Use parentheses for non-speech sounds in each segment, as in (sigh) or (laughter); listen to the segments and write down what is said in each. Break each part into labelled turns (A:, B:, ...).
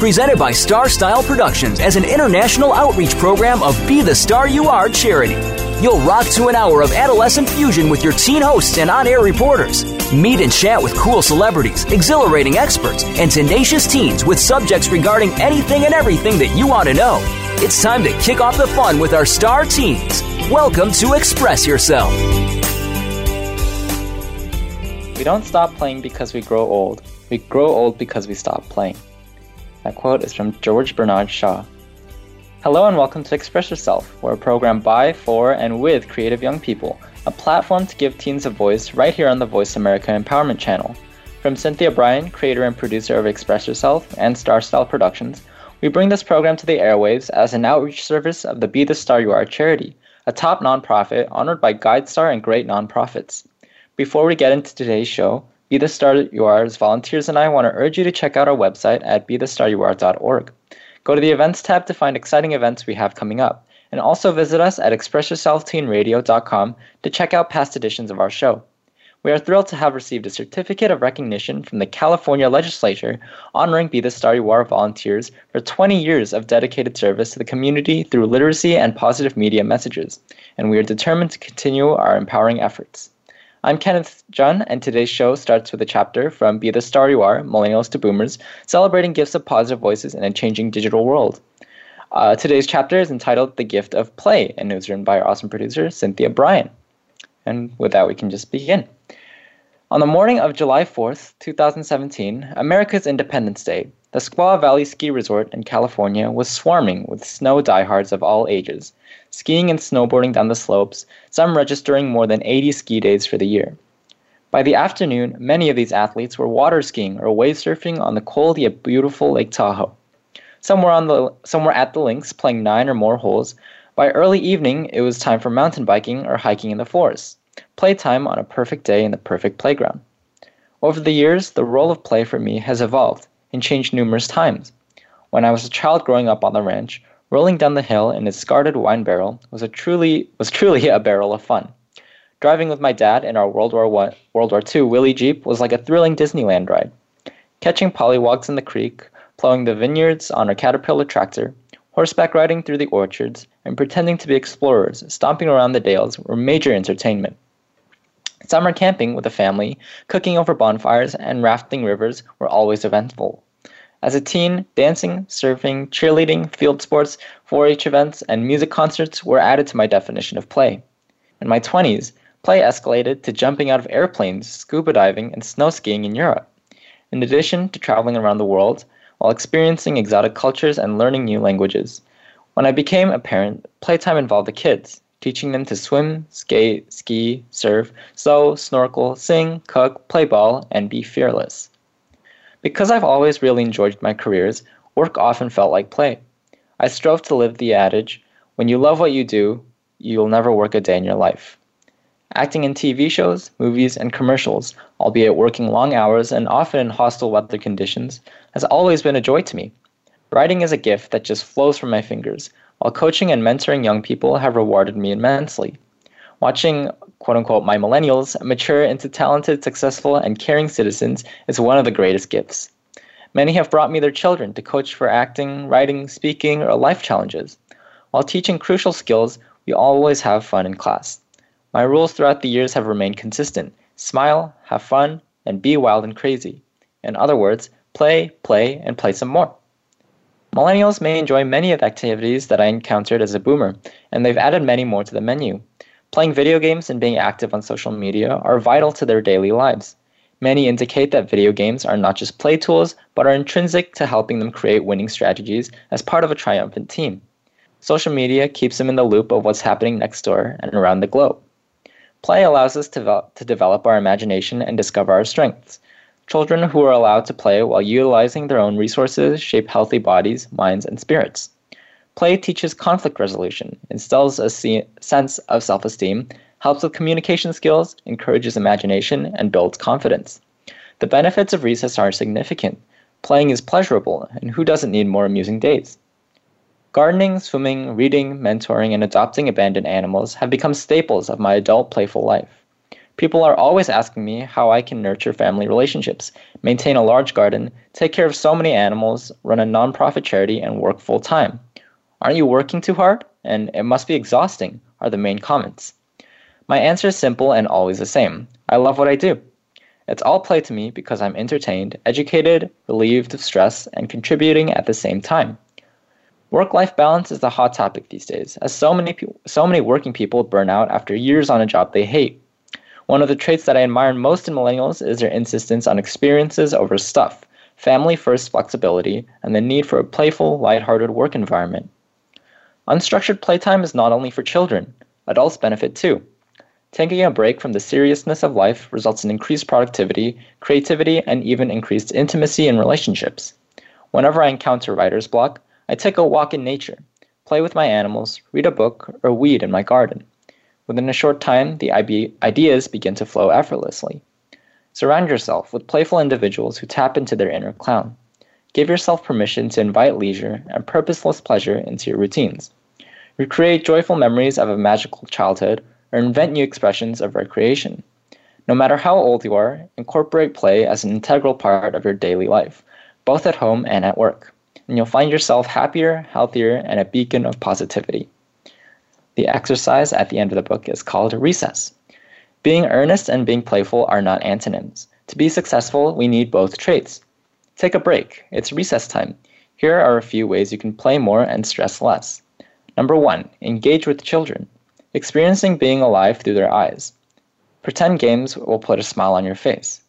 A: Presented by Star Style Productions as an international outreach program of Be the Star You Are charity. You'll rock to an hour of adolescent fusion with your teen hosts and on air reporters. Meet and chat with cool celebrities, exhilarating experts, and tenacious teens with subjects regarding anything and everything that you want to know. It's time to kick off the fun with our star teens. Welcome to Express Yourself.
B: We don't stop playing because we grow old. We grow old because we stop playing. That quote is from George Bernard Shaw. Hello and welcome to Express Yourself. We're a program by, for, and with creative young people, a platform to give teens a voice right here on the Voice America Empowerment Channel. From Cynthia Brian, creator and producer of Express Yourself and Star Style Productions, we bring this program to the airwaves as an outreach service of the Be the Star You Are charity, a top nonprofit honored by GuideStar and great nonprofits. Before we get into today's show, Be the Star You Are's volunteers and I want to urge you to check out our website at bethestaryouare.org. Go to the events tab to find exciting events we have coming up, and also visit us at expressyourselfteenradio.com to check out past editions of our show. We are thrilled to have received a certificate of recognition from the California Legislature honoring Be the Star You Are volunteers for 20 years of dedicated service to the community through literacy and positive media messages, and we are determined to continue our empowering efforts. I'm Kenneth Jun, and today's show starts with a chapter from Be the Star You Are Millennials to Boomers, celebrating gifts of positive voices in a changing digital world. Uh, today's chapter is entitled The Gift of Play, and it was written by our awesome producer, Cynthia Brian. And with that, we can just begin. On the morning of July 4th, 2017, America's Independence Day, the Squaw Valley Ski Resort in California was swarming with snow diehards of all ages, skiing and snowboarding down the slopes, some registering more than 80 ski days for the year. By the afternoon, many of these athletes were water skiing or wave surfing on the cold yet beautiful Lake Tahoe. Some were, on the, some were at the links playing nine or more holes. By early evening, it was time for mountain biking or hiking in the forest playtime on a perfect day in the perfect playground. Over the years, the role of play for me has evolved and changed numerous times. When I was a child growing up on the ranch, rolling down the hill in a discarded wine barrel was a truly was truly a barrel of fun. Driving with my dad in our World War One, World War II Willys Jeep was like a thrilling Disneyland ride. Catching pollywogs in the creek, plowing the vineyards on a Caterpillar tractor, horseback riding through the orchards, and pretending to be explorers, stomping around the dales were major entertainment. Summer camping with the family, cooking over bonfires, and rafting rivers were always eventful. As a teen, dancing, surfing, cheerleading, field sports, 4 H events, and music concerts were added to my definition of play. In my 20s, play escalated to jumping out of airplanes, scuba diving, and snow skiing in Europe. In addition to traveling around the world while experiencing exotic cultures and learning new languages. When I became a parent, playtime involved the kids, teaching them to swim, skate, ski, surf, sew, snorkel, sing, cook, play ball, and be fearless. Because I've always really enjoyed my careers, work often felt like play. I strove to live the adage when you love what you do, you'll never work a day in your life. Acting in TV shows, movies, and commercials, albeit working long hours and often in hostile weather conditions, has always been a joy to me. Writing is a gift that just flows from my fingers, while coaching and mentoring young people have rewarded me immensely. Watching quote unquote my millennials mature into talented, successful, and caring citizens is one of the greatest gifts. Many have brought me their children to coach for acting, writing, speaking, or life challenges. While teaching crucial skills, we always have fun in class. My rules throughout the years have remained consistent smile, have fun, and be wild and crazy. In other words, play, play, and play some more. Millennials may enjoy many of the activities that I encountered as a boomer, and they've added many more to the menu. Playing video games and being active on social media are vital to their daily lives. Many indicate that video games are not just play tools, but are intrinsic to helping them create winning strategies as part of a triumphant team. Social media keeps them in the loop of what's happening next door and around the globe. Play allows us to, to develop our imagination and discover our strengths. Children who are allowed to play while utilizing their own resources shape healthy bodies, minds, and spirits. Play teaches conflict resolution, instills a sense of self esteem, helps with communication skills, encourages imagination, and builds confidence. The benefits of recess are significant. Playing is pleasurable, and who doesn't need more amusing days? Gardening, swimming, reading, mentoring, and adopting abandoned animals have become staples of my adult playful life. People are always asking me how I can nurture family relationships, maintain a large garden, take care of so many animals, run a nonprofit charity, and work full time. Aren't you working too hard? And it must be exhausting, are the main comments. My answer is simple and always the same I love what I do. It's all play to me because I'm entertained, educated, relieved of stress, and contributing at the same time. Work-life balance is the hot topic these days, as so many so many working people burn out after years on a job they hate. One of the traits that I admire most in millennials is their insistence on experiences over stuff, family first flexibility, and the need for a playful, lighthearted work environment. Unstructured playtime is not only for children, adults benefit too. Taking a break from the seriousness of life results in increased productivity, creativity, and even increased intimacy in relationships. Whenever I encounter writer's block, I take a walk in nature, play with my animals, read a book, or weed in my garden. Within a short time, the ideas begin to flow effortlessly. Surround yourself with playful individuals who tap into their inner clown. Give yourself permission to invite leisure and purposeless pleasure into your routines. Recreate joyful memories of a magical childhood or invent new expressions of recreation. No matter how old you are, incorporate play as an integral part of your daily life, both at home and at work, and you'll find yourself happier, healthier, and a beacon of positivity. The exercise at the end of the book is called recess. Being earnest and being playful are not antonyms. To be successful, we need both traits. Take a break. It's recess time. Here are a few ways you can play more and stress less. Number one, engage with children experiencing being alive through their eyes. Pretend games will put a smile on your face.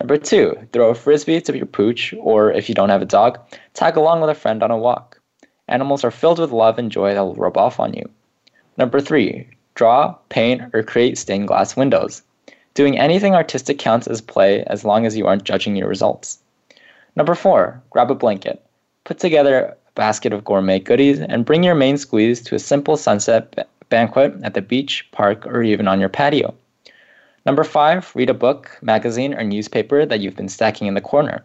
B: Number two, throw a frisbee to your pooch, or if you don't have a dog, tag along with a friend on a walk. Animals are filled with love and joy that will rub off on you. Number three, draw, paint, or create stained glass windows. Doing anything artistic counts as play as long as you aren't judging your results. Number four, grab a blanket. Put together a basket of gourmet goodies and bring your main squeeze to a simple sunset banquet, at the beach, park, or even on your patio. Number five, read a book, magazine, or newspaper that you've been stacking in the corner.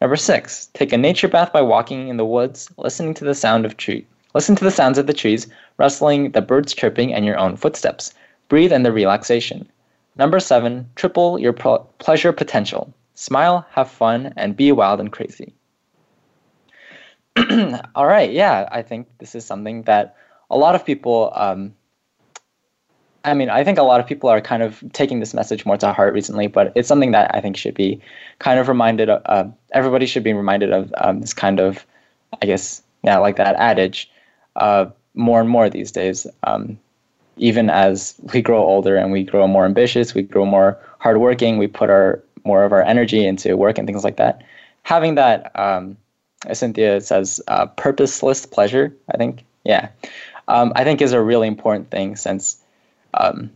B: Number six, take a nature bath by walking in the woods, listening to the sound of tree. Listen to the sounds of the trees, rustling, the birds chirping, and your own footsteps. Breathe in the relaxation. Number seven, triple your pro- pleasure potential. Smile, have fun, and be wild and crazy. (clears throat) All right, yeah, I think this is something that a lot of people um, I mean, I think a lot of people are kind of taking this message more to heart recently, but it's something that I think should be kind of reminded of. Uh, everybody should be reminded of um, this kind of, I guess, yeah, like that adage, uh, more and more these days. Um, even as we grow older and we grow more ambitious, we grow more hardworking, we put our more of our energy into work and things like that. Having that, um, as Cynthia says, uh, purposeless pleasure, I think, yeah, um, I think is a really important thing since um,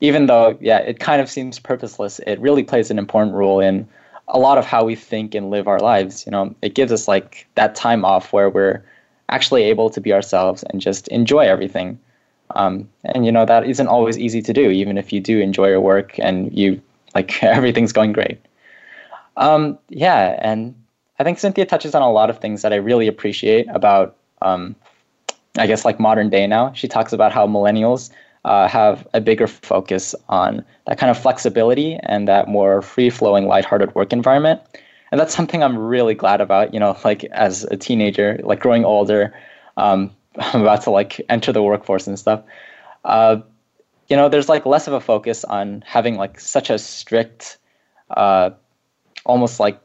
B: even though, yeah, it kind of seems purposeless, it really plays an important role in a lot of how we think and live our lives. You know, it gives us like that time off where we're actually able to be ourselves and just enjoy everything. Um, and you know that isn't always easy to do, even if you do enjoy your work and you like (laughs) everything's going great. Um, yeah, and I think Cynthia touches on a lot of things that I really appreciate about um, I guess like modern day now. She talks about how millennials uh, have a bigger focus on that kind of flexibility and that more free flowing, lighthearted work environment. And that's something I'm really glad about. You know, like as a teenager, like growing older, um, (laughs) I'm about to like enter the workforce and stuff. Uh, you know, there's like less of a focus on having like such a strict, uh, almost like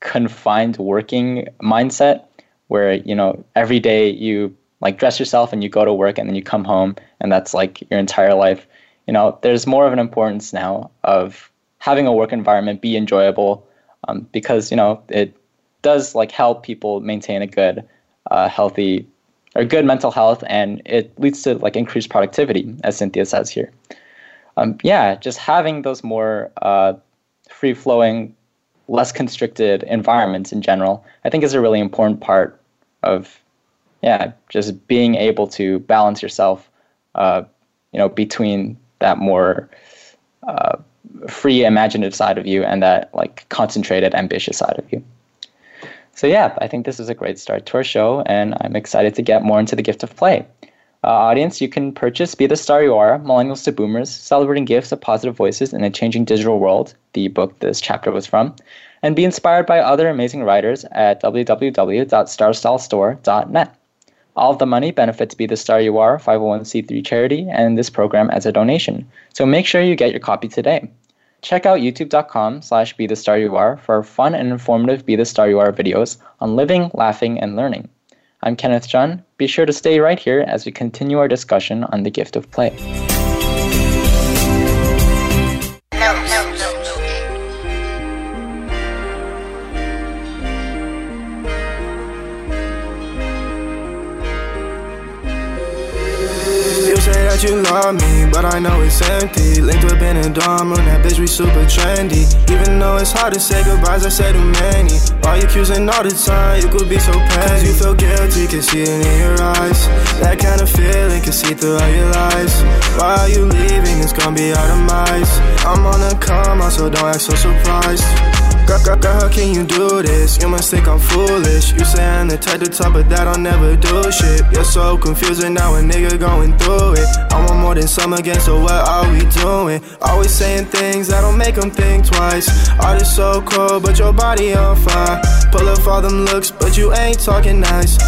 B: confined working mindset where you know every day you like dress yourself and you go to work and then you come home and that's like your entire life. You know, there's more of an importance now of having a work environment be enjoyable um, because you know it does like help people maintain a good, uh, healthy, or good mental health, and it leads to like increased productivity, as Cynthia says here. Um, yeah, just having those more uh, free flowing, less constricted environments in general, I think is a really important part of yeah, just being able to balance yourself, uh, you know, between that more uh, free, imaginative side of you and that like concentrated, ambitious side of you. So yeah, I think this is a great start to our show, and I'm excited to get more into the gift of play. Uh, audience, you can purchase Be the Star You Are, Millennials to Boomers, Celebrating Gifts of Positive Voices in a Changing Digital World, the book this chapter was from, and be inspired by other amazing writers at www.starstylestore.net. All of the money benefits Be the Star You Are, 501c3 charity, and this program as a donation. So make sure you get your copy today. Check out youtube.com slash Be the Star You Are for fun and informative Be the Star You Are videos on living, laughing, and learning. I'm Kenneth Chun. Be sure to stay right here as we continue our discussion on the gift of play.
C: That you love me, but I know it's empty. Linked up in a dorm room, that bitch we super trendy. Even though it's hard to say goodbyes, I say too many. Why you accusing all the time? You could be so petty. You feel guilty, can see it in your eyes. That kind of feeling can see through all your lies. Why are you leaving? It's gonna be our demise. I'm on a come out, so don't act so surprised. Girl, girl, girl, how can you do this? You must think I'm foolish. You say I'm the type to talk, but that I'll never do shit. You're so confusing now, a nigga going through it. I want more than some again, so what are we doing? Always saying things that don't make them think twice. Art is so cold, but your body on fire. Pull up all them looks, but you ain't talking nice.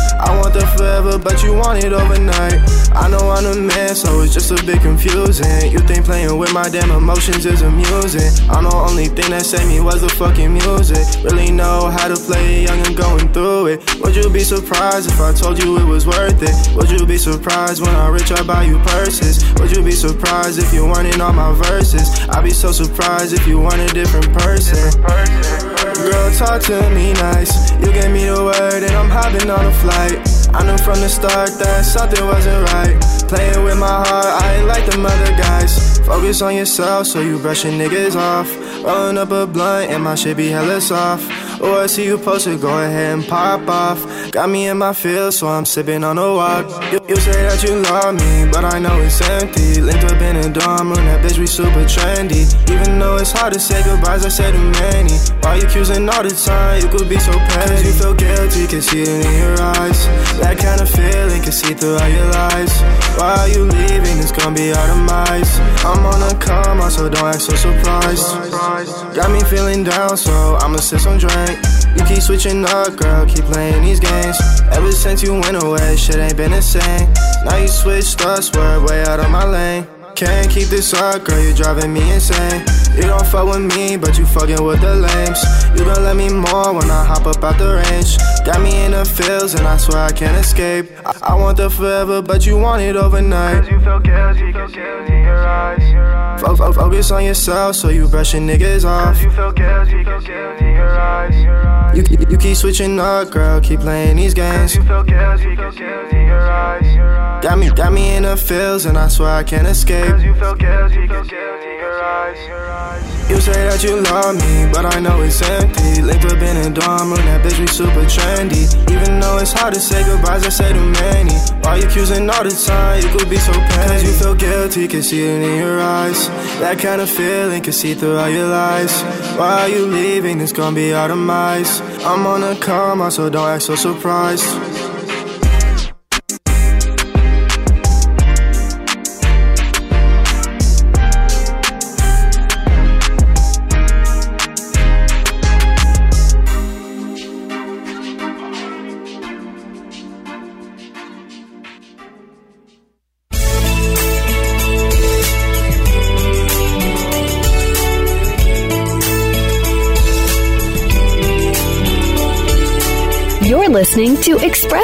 C: Want but you want it overnight. I know I'm the man, so it's just a bit confusing. You think playing with my damn emotions is amusing? I'm the only thing that saved me was the fucking music. Really know how to play young and going through it. Would you be surprised if I told you it was worth it? Would you be surprised when I rich I buy you purses? Would you be surprised if you weren't in all my verses? I'd be so surprised if you weren't a different person. Girl, talk to me nice. You gave me the word and I'm hopping on a flight. I knew from the start that something wasn't right. Playing with my heart, I ain't like them other guys. Focus on yourself so you brush your niggas off. Rolling up a blunt and my shit be hella soft. Oh, I see you posted, go ahead and pop off. Got me in my feels, so I'm sipping on a walk. You, you say that you love me, but I know it's empty. Linked up in a dorm room, that bitch we super trendy. Even though it's hard to say goodbyes, I said too many. Why you accusing all the time? You could be so petty. You feel guilty, can see it in your eyes. That kind of feeling can see through all your lies. Why are you leaving? It's gonna be our demise. I'm on a come out, so don't act so surprised. Got me feeling down, so I'ma sip some You keep switching up, girl, keep playing these games. Ever since you went away, shit ain't been the same. Now you switched up, swerve way out of my lane. Can't keep this up, girl, You're driving me insane. You don't fuck with me, but you fucking with the lames. You don't let me more when I hop up out the range. Got me in the fields, and I swear I can't escape. I, I want the forever, but you want it overnight. Cause you feel guilty, cause guilty in your eyes. Fo- fo- focus on yourself, so you brush your niggas off. Cause You feel guilty, cause guilty in your eyes. You, you, you keep switching up, girl, keep playing these games. Cause You feel guilty, cause guilty in your eyes. Got me, got me in the fields, and I swear I can't escape. You feel guilty, cause guilty your eyes. You say that you love me, but I know it's empty. Linked up in a dorm room, that bitch we super trendy. Even though it's hard to say goodbyes, I say too many. Why you accusing all the time? You could be so petty. Cause you feel guilty, can see it in your eyes. That kind of feeling can see through all your lies. Why are you leaving? It's gonna be our demise. I'm on a out, so don't act so surprised.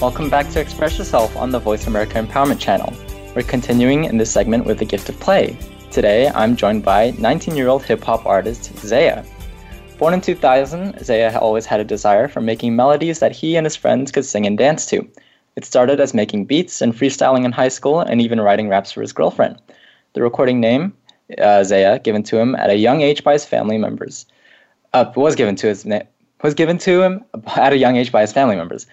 B: Welcome back to Express Yourself on the Voice America Empowerment Channel. We're continuing in this segment with the gift of play. Today, I'm joined by 19 year old hip hop artist Zaya. Born in 2000, Zaya always had a desire for making melodies that he and his friends could sing and dance to. It started as making beats and freestyling in high school and even writing raps for his girlfriend. The recording name, uh, Zaya, given to him at a young age by his family members, uh, was given to his na- was given to him at a young age by his family members.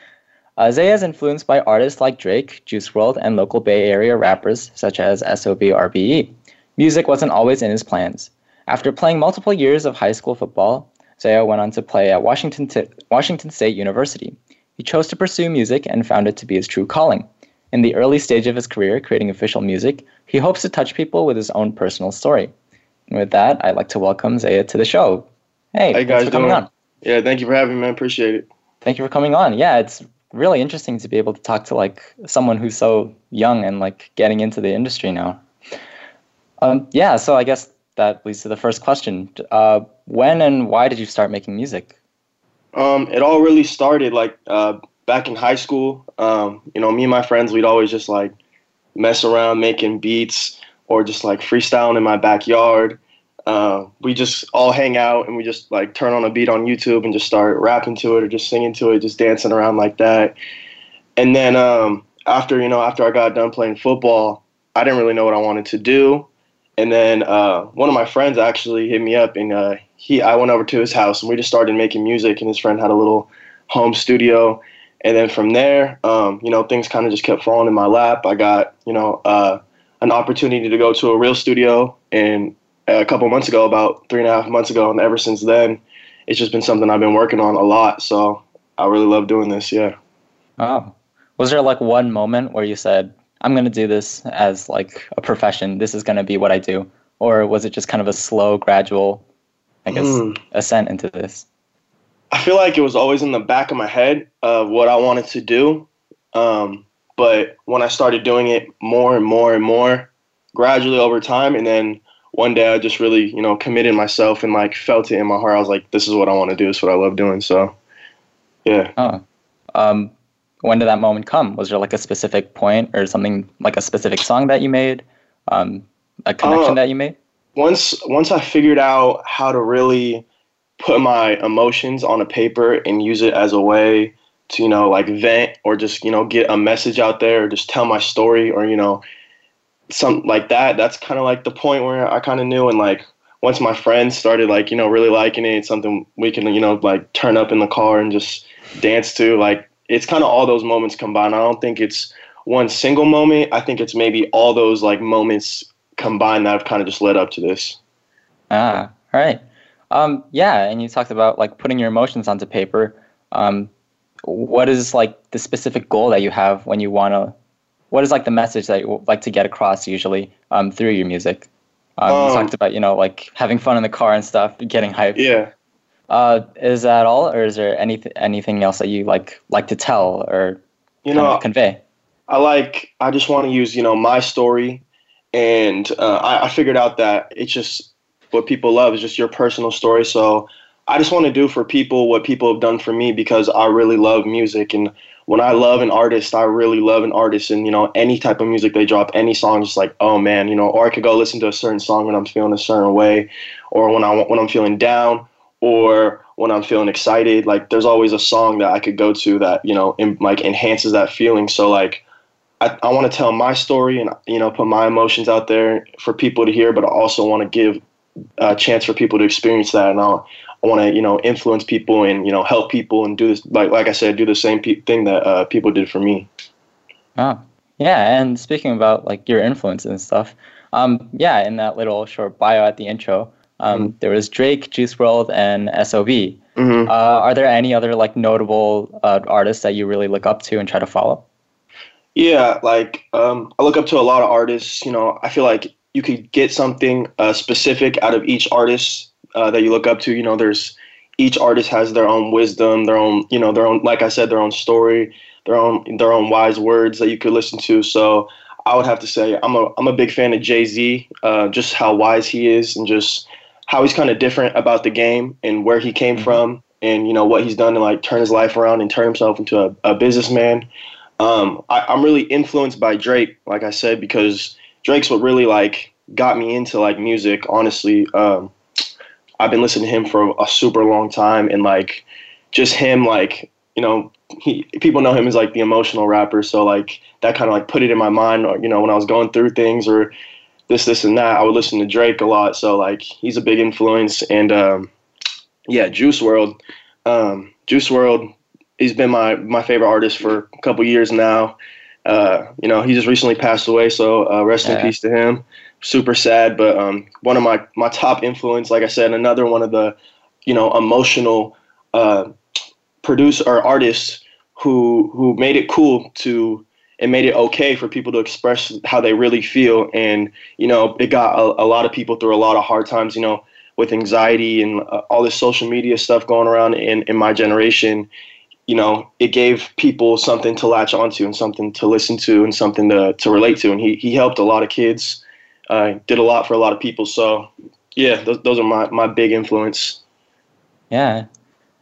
B: Uh, Zaya is influenced by artists like Drake, Juice WRLD, and local Bay Area rappers such as SOB/RBE. Music wasn't always in his plans. After playing multiple years of high school football, Zaya went on to play at Washington, T- Washington State University. He chose to pursue music and found it to be his true calling. In the early stage of his career creating official music, he hopes to touch people with his own personal story. And with that, I'd like to welcome Zaya to the show. Hey,
D: How you guys
B: for coming
D: doing?
B: on.
D: Yeah, thank you for having me, man. Appreciate it.
B: Thank you for coming on. Yeah, it's really interesting to be able to talk to like someone who's so young and like getting into the industry now. Um, yeah, so I guess that leads to the first question. Uh, when and why did you start making music?
D: Um, it all really started like uh, back in high school. Um, you know, me and my friends, we'd always just like mess around making beats or just like freestyling in my backyard. Uh, we just all hang out and we just like turn on a beat on YouTube and just start rapping to it or just singing to it, just dancing around like that. And then um, after you know, after I got done playing football, I didn't really know what I wanted to do. And then uh, one of my friends actually hit me up, and uh, he I went over to his house, and we just started making music. And his friend had a little home studio, and then from there, um, you know, things kind of just kept falling in my lap. I got you know uh, an opportunity to go to a real studio, and a couple months ago, about three and a half months ago, and ever since then, it's just been something I've been working on a lot. So I really love doing this. Yeah.
B: Oh, was there like one moment where you said, "I'm going to do this as like a profession. This is going to be what I do," or was it just kind of a slow, gradual, I guess,
D: Hmm.
B: ascent into this?
D: I feel like it was always in the back of my head of what I wanted to do. Um, but when I started doing it more and more and more, gradually over time, and then one day I just really, you know, committed myself and like felt it in my heart. I was like, this is what I want to do. It's what I love doing. So, yeah.
B: Oh, um, when did that moment come? Was there like a specific point or something like a specific song that you made, um, a connection
D: Uh,
B: that you made?
D: once once I figured out how to really put my emotions on a paper and use it as a way to you know like vent or just you know get a message out there or just tell my story or you know something like that that's kind of like the point where I kind of knew and like once my friends started like you know really liking it it's something we can you know like turn up in the car and just dance to like it's kind of all those moments combined I don't think it's one single moment I think it's maybe all those like moments combined that have kind of just led up to this
B: Ah, all right. Um, yeah, and you talked about like putting your emotions onto paper. Um, what is like the specific goal that you have when you want to? What is like the message that you like to get across usually um, through your music? Um, you
D: Um,
B: talked about you know like having fun in the car and stuff, getting hyped.
D: yeah
B: Uh, is that all, or is there any anything else that you like like to tell or
D: you know
B: convey?
D: I like I just want to use you know my story, and uh, I, I figured out that it's just what people love is just your personal story. So I just want to do for people what people have done for me because I really love music, and when I love an artist, I really love an artist, and you know any type of music they drop, any song, just like oh man, you know, or I could go listen to a certain song when I'm feeling a certain way, or when I when I'm feeling down, or when I'm feeling excited. Like there's always a song that I could go to that you know in, like enhances that feeling. So like I, I want to tell my story and you know put my emotions out there for people to hear, but I also want to give a chance for people to experience that, and I'll, I want to you know influence people and you know help people and do this like like I said, do the same pe- thing that uh, people did for me.
B: Oh, yeah. And speaking about like your influence and stuff, um, yeah, in that little short bio at the intro, um, there was Drake, Juice WRLD, and SOB.
D: hmm
B: Uh, are there any other like notable uh, artists that you really look up to and try to follow?
D: Yeah, like um, I look up to a lot of artists. You know, I feel like you could get something uh, specific out of each artist uh, that you look up to. You know, there's each artist has their own wisdom, their own, you know, their own, like I said, their own story, their own, their own wise words that you could listen to. So I would have to say I'm a, I'm a big fan of Jay Z. Uh, just how wise he is, and just how he's kind of different about the game and where he came from, and you know what he's done to like turn his life around and turn himself into a, a businessman. Um, I, I'm really influenced by Drake, like I said, because Drake's what really like got me into like music. Honestly, um, I've been listening to him for a super long time, and like just him, like you know, he people know him as like the emotional rapper. So like that kind of like put it in my mind. Or, you know, when I was going through things or this, this, and that, I would listen to Drake a lot. So like he's a big influence, and um, yeah, Juice WRLD, Um, Juice WRLD. He's been my my favorite artist for a couple years now. Uh, you know, he just recently passed away, so uh, rest
B: Yeah.
D: in peace to him. Super sad, but um, one of my my top influence, like I said, another one of the you know emotional uh, producer or artists who who made it cool to and made it okay for people to express how they really feel, and you know, it got a, a lot of people through a lot of hard times. You know, with anxiety and uh, all this social media stuff going around in in my generation you know, it gave people something to latch onto and something to listen to and something to, to relate to. And he, he helped a lot of kids, uh, did a lot for a lot of people. So, yeah, those, those are my, my big influence.
B: Yeah.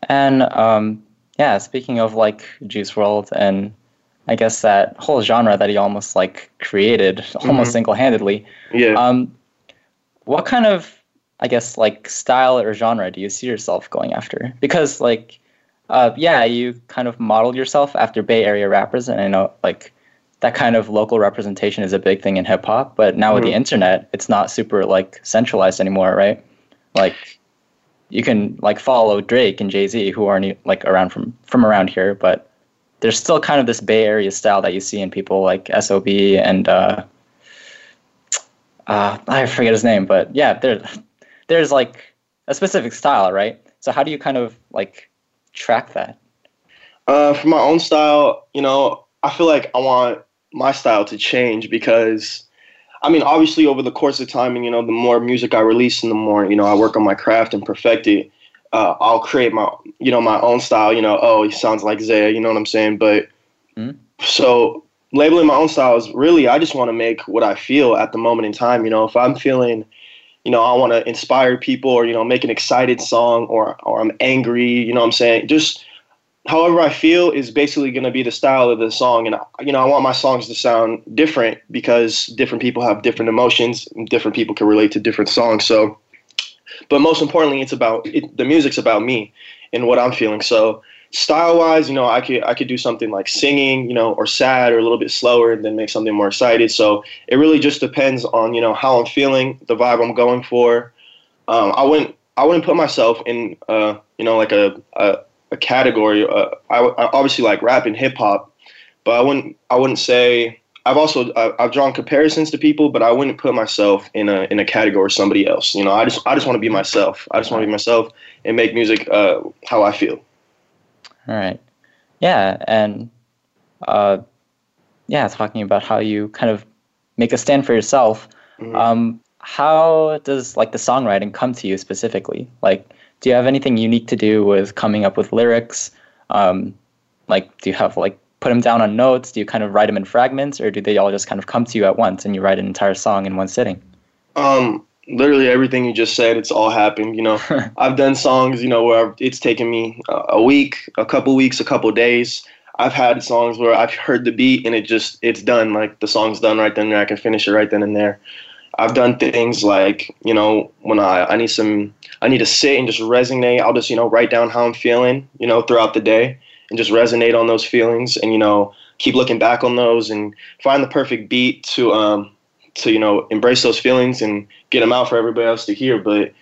B: And um, yeah, speaking of like Juice WRLD and I guess that whole genre that he almost like created almost
D: Mhm.
B: single-handedly.
D: Yeah.
B: Um, what kind of I guess like style or genre do you see yourself going after? Because like uh, yeah, you kind of modeled yourself after Bay Area rappers, and I know like that kind of local representation is a big thing in hip hop. But now with the
D: Mhm.
B: internet, it's not super like centralized anymore, right? Like you can like follow Drake and Jay Z, who aren't like around from from around here, but there's still kind of this Bay Area style that you see in people like Sob and uh, uh, I forget his name, but yeah, there there's like a specific style, right? So how do you kind of like track that?
D: Uh, for my own style, you know, I feel like I want my style to change because, I mean, obviously over the course of time, and you know, the more music I release and the more you know I work on my craft and perfect it, uh, I'll create my you know my own style. You know, oh, he sounds like Zaya. You know what I'm saying? But
B: Mhm.
D: so labeling my own style is really I just want to make what I feel at the moment in time. You know, if I'm feeling you know, I want to inspire people or, you know, make an excited song or, or I'm angry, you know what I'm saying? Just however I feel is basically going to be the style of the song. And, you know, I want my songs to sound different because different people have different emotions and different people can relate to different songs. So, but most importantly, it's about, it, the music's about me and what I'm feeling. So style wise, you know, I could, I could do something like singing, you know, or sad or a little bit slower and then make something more excited. So it really just depends on, you know, how I'm feeling, the vibe I'm going for. Um, I wouldn't, I wouldn't put myself in, uh, you know, like a, a, a category. Uh, I, I obviously like rap and hip hop, but I wouldn't, I wouldn't say. I've also I've drawn comparisons to people, but I wouldn't put myself in a in a category of somebody else. You know, I just I just want to be myself. I just want to be myself and make music uh, how I feel.
B: All right. Yeah, and uh, yeah, talking about how you kind of make a stand for yourself.
D: Mhm.
B: Um, how does like the songwriting come to you specifically? Like, do you have anything unique to do with coming up with lyrics? Um, like, do you have like put them down on notes? Do you kind of write them in fragments, or do they all just kind of come to you at once and you write an entire song in one sitting?
D: Um, literally everything you just said, it's all happened. You know, (laughs) I've done songs, you know, where it's taken me a, week, a couple weeks, a couple days. I've had songs where I've heard the beat and it just it's done. Like the song's done right then and there. I can finish it right then and there. I've done things like you know when I I need some I need to sit and just resonate. I'll just you know write down how I'm feeling you know throughout the day and just resonate on those feelings and you know keep looking back on those and find the perfect beat to um to you know embrace those feelings and get them out for everybody else to hear. But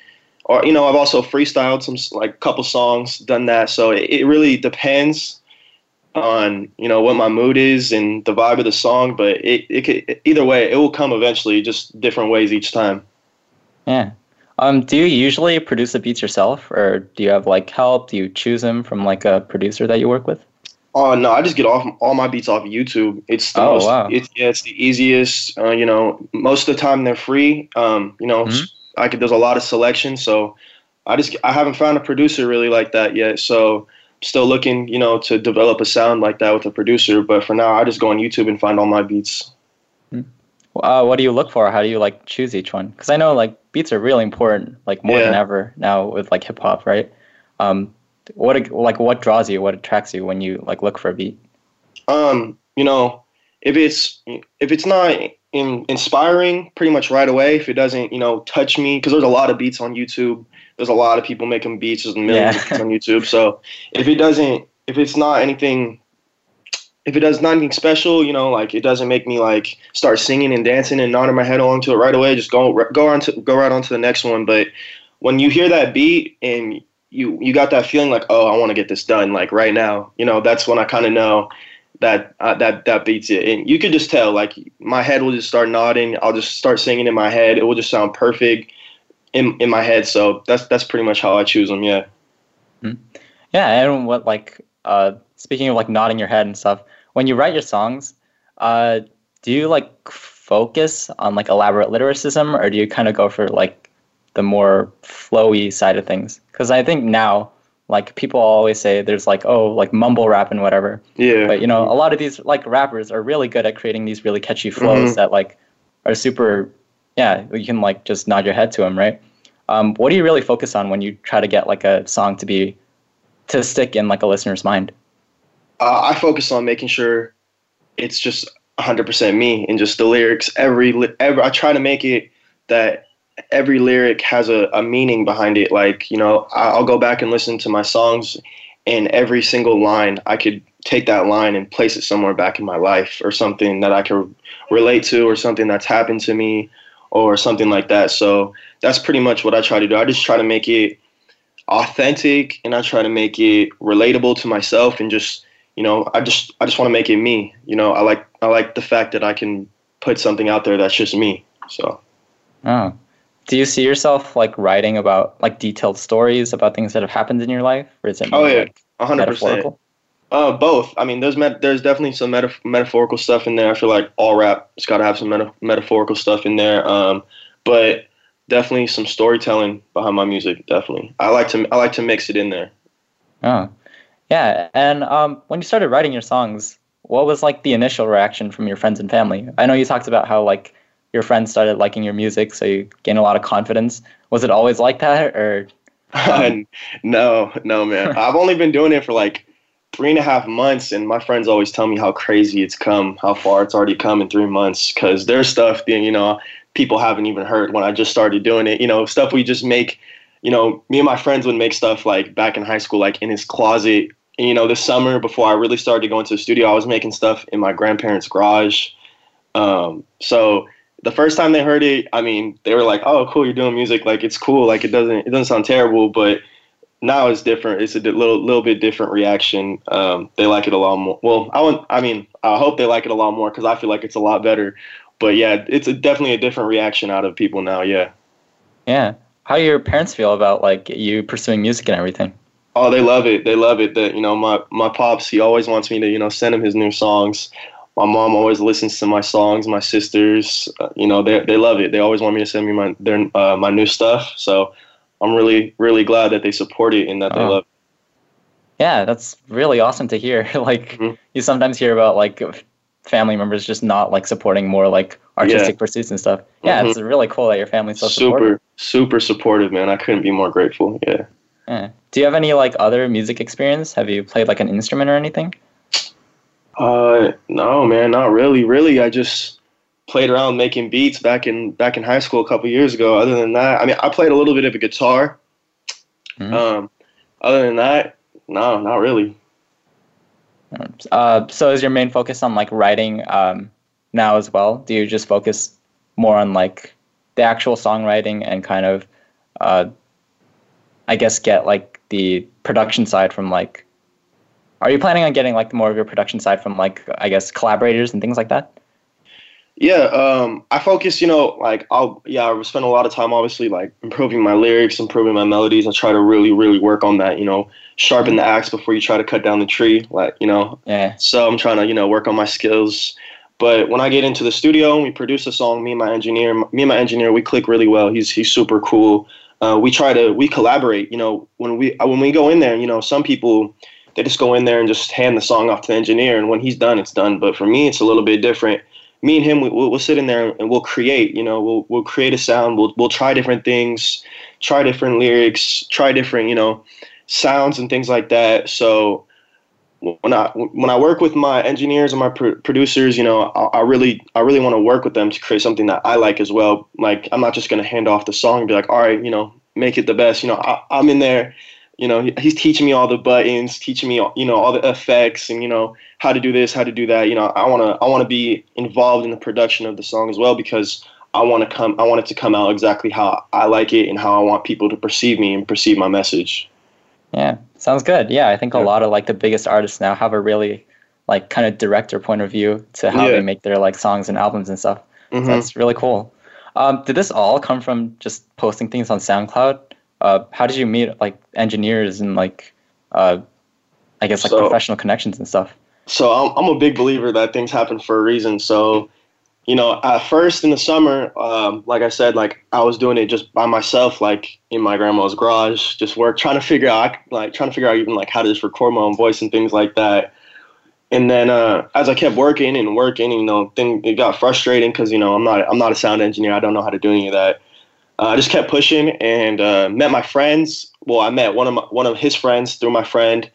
D: or you know I've also freestyled some like couple songs, done that. So it, it really depends on you know what my mood is and the vibe of the song. But it it could either way it will come eventually, just different ways each time.
B: Yeah. Um, do you usually produce the beats yourself, or do you have like help? Do you choose them from like a producer that you work with?
D: Oh no, I just get off all my beats off YouTube. It's the
B: Oh,
D: most,
B: wow.
D: it's yeah, it's the easiest. Uh, you know, most of the time they're free. Um, you know,
B: Mhm.
D: I could. There's a lot of selection, so I just I haven't found a producer really like that yet. So still looking, you know, to develop a sound like that with a producer. But for now, I just go on YouTube and find all my beats.
B: Uh, what do you look for? How do you like choose each one? Because I know like beats are really important, like more than ever now with like hip hop, right? Um, what like what draws you? What attracts you when you like look for a beat?
D: Um, you know, if it's if it's not in, inspiring pretty much right away, if it doesn't, you know, touch me, because there's a lot of beats on YouTube. There's a lot of people making beats. There's millions
B: Yeah.
D: of beats on YouTube. So if it doesn't, if it's not anything, if it does not anything special, you know, like it doesn't make me like start singing and dancing and nodding my head along to it right away. Just go go on to go right on to the next one. But when you hear that beat and you you got that feeling like, oh, I want to get this done like right now. You know, that's when I kind of know that uh, that that beats it. And you could just tell like my head will just start nodding. I'll just start singing in my head. It will just sound perfect in in my head. So that's that's pretty much how I choose them. Yeah.
B: Yeah, and what like uh speaking of like nodding your head and stuff, when you write your songs, uh do you like focus on like elaborate lyricism or do you kind of go for like the more flowy side of things? Cuz I think now like people always say there's like oh like mumble rap and whatever.
D: Yeah.
B: But you know, a lot of these like rappers are really good at creating these really catchy flows
D: Mhm.
B: that like are super yeah, you can like just nod your head to them, right? Um, what do you really focus on when you try to get like a song to be to stick in like a listener's mind?
D: uh, I focus on making sure it's just 100% me and just the lyrics. Every, every I try to make it that every lyric has a, a meaning behind it. Like, you know, I'll go back and listen to my songs and every single line, I could take that line and place it somewhere back in my life or something that I can relate to or something that's happened to me or something like that. So that's pretty much what I try to do. I just try to make it authentic and I try to make it relatable to myself and just you know I just I just want to make it me you know I like I like the fact that I can put something out there that's just me so
B: Oh. Do you see yourself like writing about like detailed stories about things that have happened in your life or is it
D: oh yeah
B: like,
D: 100%
B: metaphorical?
D: uh both I mean there's met- there's definitely some meta- metaphorical stuff in there I feel like all rap it's got to have some meta- metaphorical stuff in there um but definitely some storytelling behind my music definitely I like to I like to mix it in there
B: Oh. Yeah, and um when you started writing your songs, what was like the initial reaction from your friends and family? I know you talked about how like your friends started liking your music, so you gained a lot of confidence. Was it always like that or (laughs)
D: no, no, man. (laughs) I've only been doing it for like three and a half months, and my friends always tell me how crazy it's come, how far it's already come in three months. Because there's stuff that you know people haven't even heard when I just started doing it. You know, stuff we just make. You know, me and my friends would make stuff like back in high school, like in his closet. And, you know, this summer before I really started going to the studio, I was making stuff in my grandparents' garage. Um, so the first time they heard it, I mean, they were like, "Oh, cool, you're doing music. Like, it's cool. Like, it doesn't it doesn't sound terrible." But now it's different. It's a di- little little bit different reaction. Um, they like it a lot more. Well, I want. I mean, I hope they like it a lot more because I feel like it's a lot better. But yeah, it's a, definitely a different reaction out of people now. Yeah.
B: yeah. How do your parents feel about like you pursuing music and everything?
D: Oh, they love it. They love it. That you know, my my pops. He always wants me to you know send him his new songs. My mom always listens to my songs. My sisters, uh, you know, they they love it. They always want me to send me my their uh, my new stuff. So I'm really really glad that they support it and that they
B: Oh.
D: love. It.
B: Yeah, that's really awesome to hear. (laughs) like
D: Mhm.
B: you sometimes hear about like family members just not like supporting more like artistic pursuits and stuff. Yeah,
D: Mhm.
B: it's really cool that your family's so supportive.
D: super super supportive, man. I couldn't be more grateful. Yeah.
B: Yeah. Do you have any like other music experience? Have you played like an instrument or anything?
D: Uh, no, man, not really. Really, I just played around making beats back in back in high school a couple years ago. Other than that, I mean, I played a little bit of a guitar.
B: Mhm.
D: Um, other than that, no, not really.
B: Uh, so is your main focus on like writing um, now as well? Do you just focus more on like the actual songwriting and kind of, uh, I guess, get like the production side from like? Are you planning on getting like more of your production side from like I guess collaborators and things like that?
D: Yeah, um, I focus, you know, like I'll yeah, I spend a lot of time obviously like improving my lyrics, improving my melodies. I try to really, really work on that, you know, sharpen the axe before you try to cut down the tree. Like, you know,
B: Yeah.
D: So I'm trying to, you know, work on my skills. But when I get into the studio and we produce a song, me and my engineer, me and my engineer, we click really well. He's he's super cool. Uh, we try to we collaborate. You know, when we when we go in there, you know, some people they just go in there and just hand the song off to the engineer, and when he's done, it's done. But for me, it's a little bit different. Me and him, we, we'll, we'll sit in there and we'll create. You know, we'll we'll create a sound. We'll we'll try different things, try different lyrics, try different you know sounds and things like that. So when I when I work with my engineers and my pr- producers, you know, I, I really I really want to work with them to create something that I like as well. Like I'm not just gonna hand off the song and be like, all right, you know, make it the best. You know, I, I'm in there. You know, he's teaching me all the buttons, teaching me, you know, all the effects, and you know how to do this, how to do that. You know, I wanna I wanna be involved in the production of the song as well because I want to come I want it to come out exactly how I like it and how I want people to perceive me and perceive my message.
B: Yeah, sounds good. Yeah, I think a
D: Yeah.
B: lot of like the biggest artists now have a really like kind of director point of view to how
D: Yeah.
B: they make their like songs and albums and stuff.
D: Mhm.
B: So that's really cool. Um, did this all come from just posting things on SoundCloud? Uh, how did you meet like engineers and like uh, I guess like
D: So-
B: professional connections and stuff?
D: so I'm, I'm a big believer that things happen for a reason. So, you know, at first in the summer, um, like I said, like I was doing it just by myself, like in my grandma's garage, just work, trying to figure out, like trying to figure out even like how to just record my own voice and things like that. And then uh, as I kept working and working, you know, then it got frustrating because you know I'm not I'm not a sound engineer. I don't know how to do any of that. Uh, I just kept pushing and uh, met my friends. Well, I met one of my, one of his friends through my friend,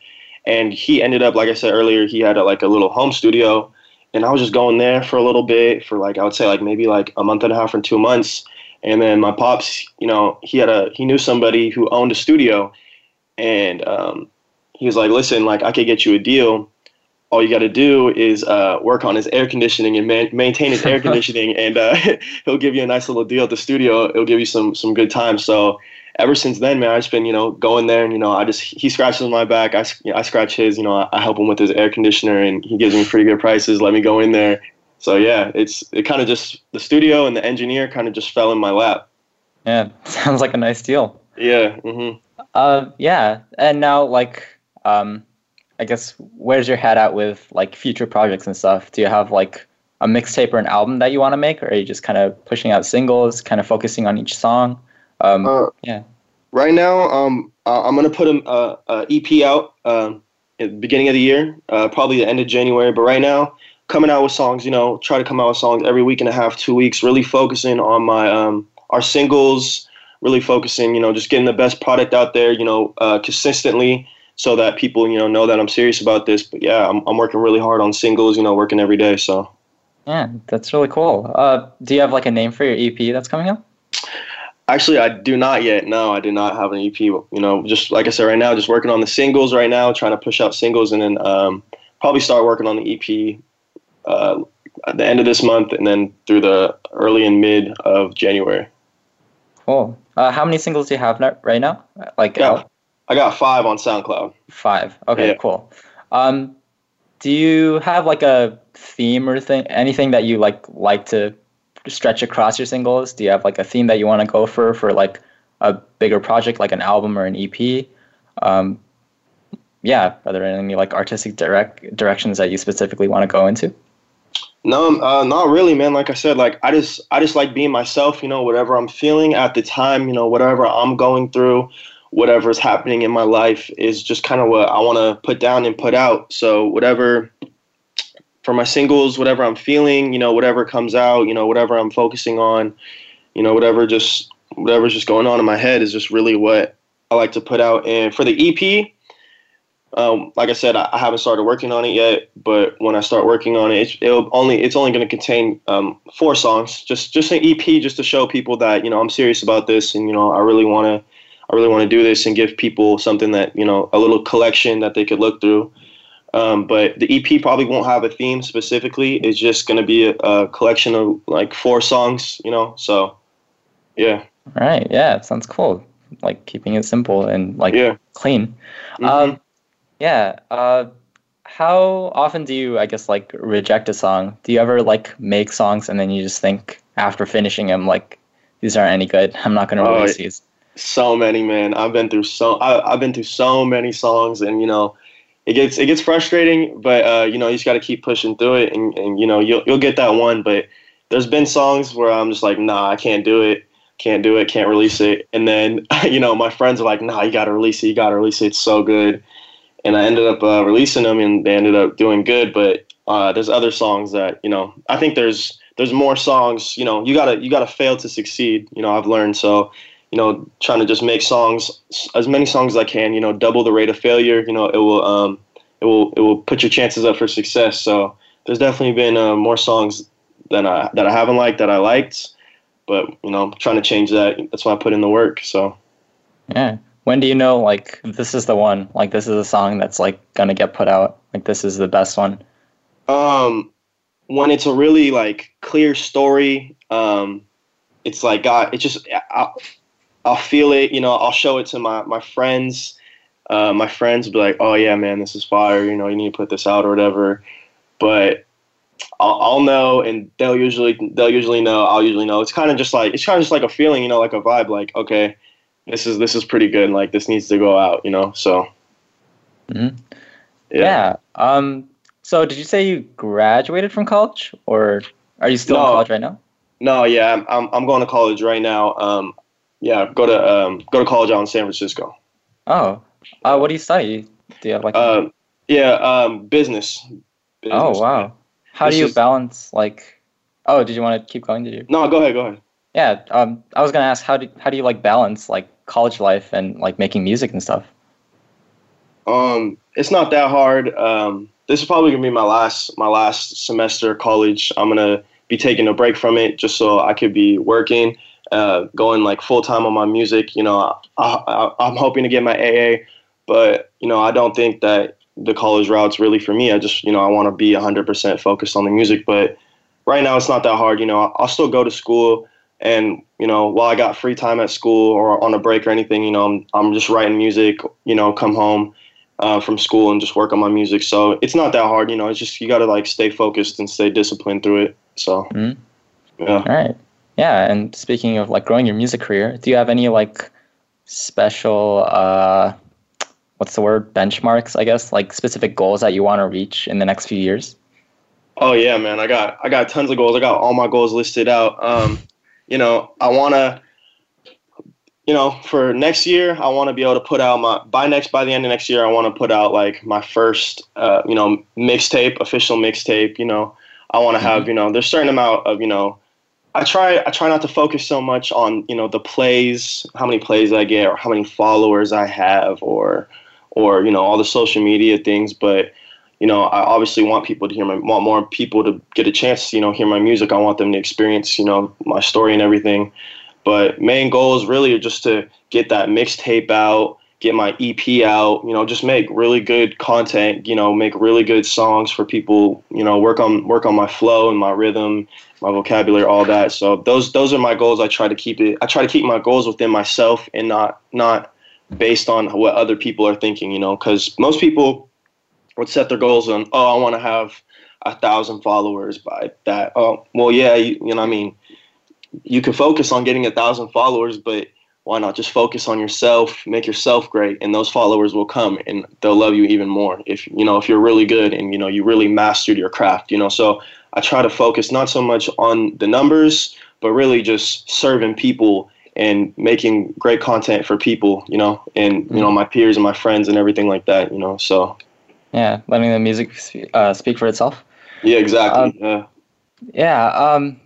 D: and he ended up like i said earlier he had a, like a little home studio and i was just going there for a little bit for like i would say like maybe like a month and a half or two months and then my pops you know he had a he knew somebody who owned a studio and um, he was like listen like i could get you a deal all you got to do is uh, work on his air conditioning and man- maintain his air (laughs) conditioning and uh, (laughs) he'll give you a nice little deal at the studio it'll give you some some good time so ever since then, man, I've just been, you know, going there and, you know, I just, he scratches my back. I, you know, I scratch his, you know, I, I help him with his air conditioner and he gives me pretty good prices. Let me go in there. So yeah, it's, it kind of just, the studio and the engineer kind of just fell in my lap.
B: Yeah, (laughs) sounds like a nice deal.
D: Yeah. hmm
B: Uh, yeah, and now like, um, I guess where's your head at with like future projects and stuff? Do you have like a mixtape or an album that you want to make, or are you just kind of pushing out singles, kind of focusing on each song? Um,
D: Uh,
B: yeah.
D: Right now, um, I'm gonna put a, a, a EP out um, at the beginning of the year, uh, probably the end of January. But right now, coming out with songs, you know, try to come out with songs every week and a half, two weeks. Really focusing on my um, our singles. Really focusing, you know, just getting the best product out there, you know, uh, consistently, so that people, you know, know that I'm serious about this. But yeah, I'm, I'm working really hard on singles, you know, working every day. So.
B: Yeah, that's really cool. Uh, do you have like a name for your EP that's coming out?
D: Actually, I do not yet. No, I do not have an EP. You know, just like I said, right now, just working on the singles right now, trying to push out singles, and then um, probably start working on the EP uh, at the end of this month, and then through the early and mid of January.
B: Cool. Uh, how many singles do you have now, right now? Like
D: Yeah,
B: out?
D: I got five on SoundCloud.
B: five. Okay,
D: Yeah.
B: cool. Um, do you have like a theme or thing, anything that you like like to stretch across your singles? Do you have like a theme that you want to go for for like a bigger project, like an album or an EP? Um, yeah, are there any like artistic direct directions that you specifically want to go into?
D: No, uh, not really, man. Like I said, like I just, I just like being myself. You know, whatever I'm feeling at the time, you know, whatever I'm going through, whatever's happening in my life is just kind of what I want to put down and put out. So whatever for my singles, whatever I'm feeling, you know, whatever comes out, you know, whatever I'm focusing on, you know, whatever just whatever's just going on in my head is just really what I like to put out. And for the EP, um, like I said, I, I haven't started working on it yet. But when I start working on it, it's, it'll only it's only going to contain um, four songs, just just an EP, just to show people that you know I'm serious about this, and you know I really want to I really want to do this and give people something that you know a little collection that they could look through. Um, but the EP probably won't have a theme specifically. It's just going to be a, a collection of like four songs, you know. So, yeah,
B: All right. Yeah, it sounds cool. Like keeping it simple and like
D: yeah.
B: clean.
D: Mhm.
B: Um, yeah. Uh, how often do you, I guess, like reject a song? Do you ever like make songs and then you just think after finishing them, like these aren't any good. I'm not going to
D: Oh,
B: release these.
D: So many man. I've been through so I, i've been through so many songs and you know it gets it gets frustrating but uh, you know you just got to keep pushing through it and, and you know you'll, you'll get that one but there's been songs where i'm just like nah i can't do it can't do it can't release it. And then (laughs) you know my friends are like nah you gotta release it you gotta release it it's so good. And i ended up uh, releasing them and they ended up doing good but uh, there's other songs that you know i think there's there's more songs you know you gotta you gotta fail to succeed you know i've learned. So you know, trying to just make songs, as many songs as I can, you know, double the rate of failure, you know, it will, um, it will it will put your chances up for success. So there's definitely been uh, more songs than I that I haven't liked that I liked, but you know, I'm trying to change that. That's why I put in the work. So
B: Yeah. When do you know like this is the one? Like this is a song that's like gonna get put out. Like this is the best one.
D: um, when it's a really like clear story, um, it's like God. It just I'll, I'll feel it. You know, I'll show it to my my friends. Uh, my friends will be like, "Oh yeah, man, this is fire. You know, you need to put this out or whatever." But I'll, I'll know, and they'll usually they'll usually know. I'll usually know. It's kind of just like it's kind of just like a feeling, you know, like a vibe. Like, okay, this is this is pretty good. And like this needs to go out. You know, so
B: Mhm. Yeah. Um. So did you say you graduated from college, or are you still in college right now?
D: No, yeah, I'm I'm, I'm going to college right now. Um, yeah, go to um, go to college out in San Francisco.
B: Oh. Uh, what do you study? Do you have like?
D: Uh, yeah, um, business. business.
B: oh wow. How do you
D: is-
B: balance like? Oh, did you want to keep going? Did you?
D: No, go ahead, go ahead.
B: Yeah. Um. I was gonna ask how do how do you like balance like college life and like making music and stuff?
D: Um, it's not that hard. Um, this is probably gonna be my last my last semester of college. I'm gonna be taking a break from it just so I could be working, uh, going like full time on my music. You know, I, I, I'm hoping to get my AA, but you know, I don't think that the college route's really for me. I just you know I want to be 100% focused on the music, but right now it's not that hard. You know, I'll still go to school. And you know, while I got free time at school or on a break or anything, you know, I'm I'm just writing music. You know, come home, uh, from school and just work on my music. So it's not that hard, you know. It's just you got to like stay focused and stay disciplined through it. So
B: Mhm.
D: yeah.
B: All right. Yeah. And speaking of like growing your music career, do you have any like special uh, what's the word benchmarks? I guess like specific goals that you want to reach in the next few years.
D: Oh yeah, man. I got I got tons of goals. I got all my goals listed out. Um, you know, I want to you know, for next year, I want to be able to put out my by next by the end of next year, I want to put out like my first uh, you know, mixtape, official mixtape, you know. I want to have, you know, there's a certain amount of, you know, I try I try not to focus so much on, you know, the plays, how many plays I get or how many followers I have or or, you know, all the social media things, but you know, I obviously want people to hear my, want more people to get a chance to, you know, hear my music. I want them to experience, you know, my story and everything. But main goal is really just to get that mixtape out, get my EP out, you know, just make really good content, you know, make really good songs for people, you know, work on work on my flow and my rhythm, my vocabulary, all that. So those those are my goals. I try to keep it I try to keep my goals within myself and not not based on what other people are thinking, you know, cuz most people would set their goals on, oh, I want to have a thousand followers by that. Oh, well, yeah, you, you know, I mean, you can focus on getting a thousand followers, but why not just focus on yourself, make yourself great, and those followers will come and they'll love you even more if you know if you're really good and you know you really mastered your craft. You know, so I try to focus not so much on the numbers, but really just serving people and making great content for people. You know, and you know my peers and my friends and everything like that. You know, so
B: Yeah, letting the music uh, speak for itself.
D: yeah, exactly. yeah.
B: Yeah. Um,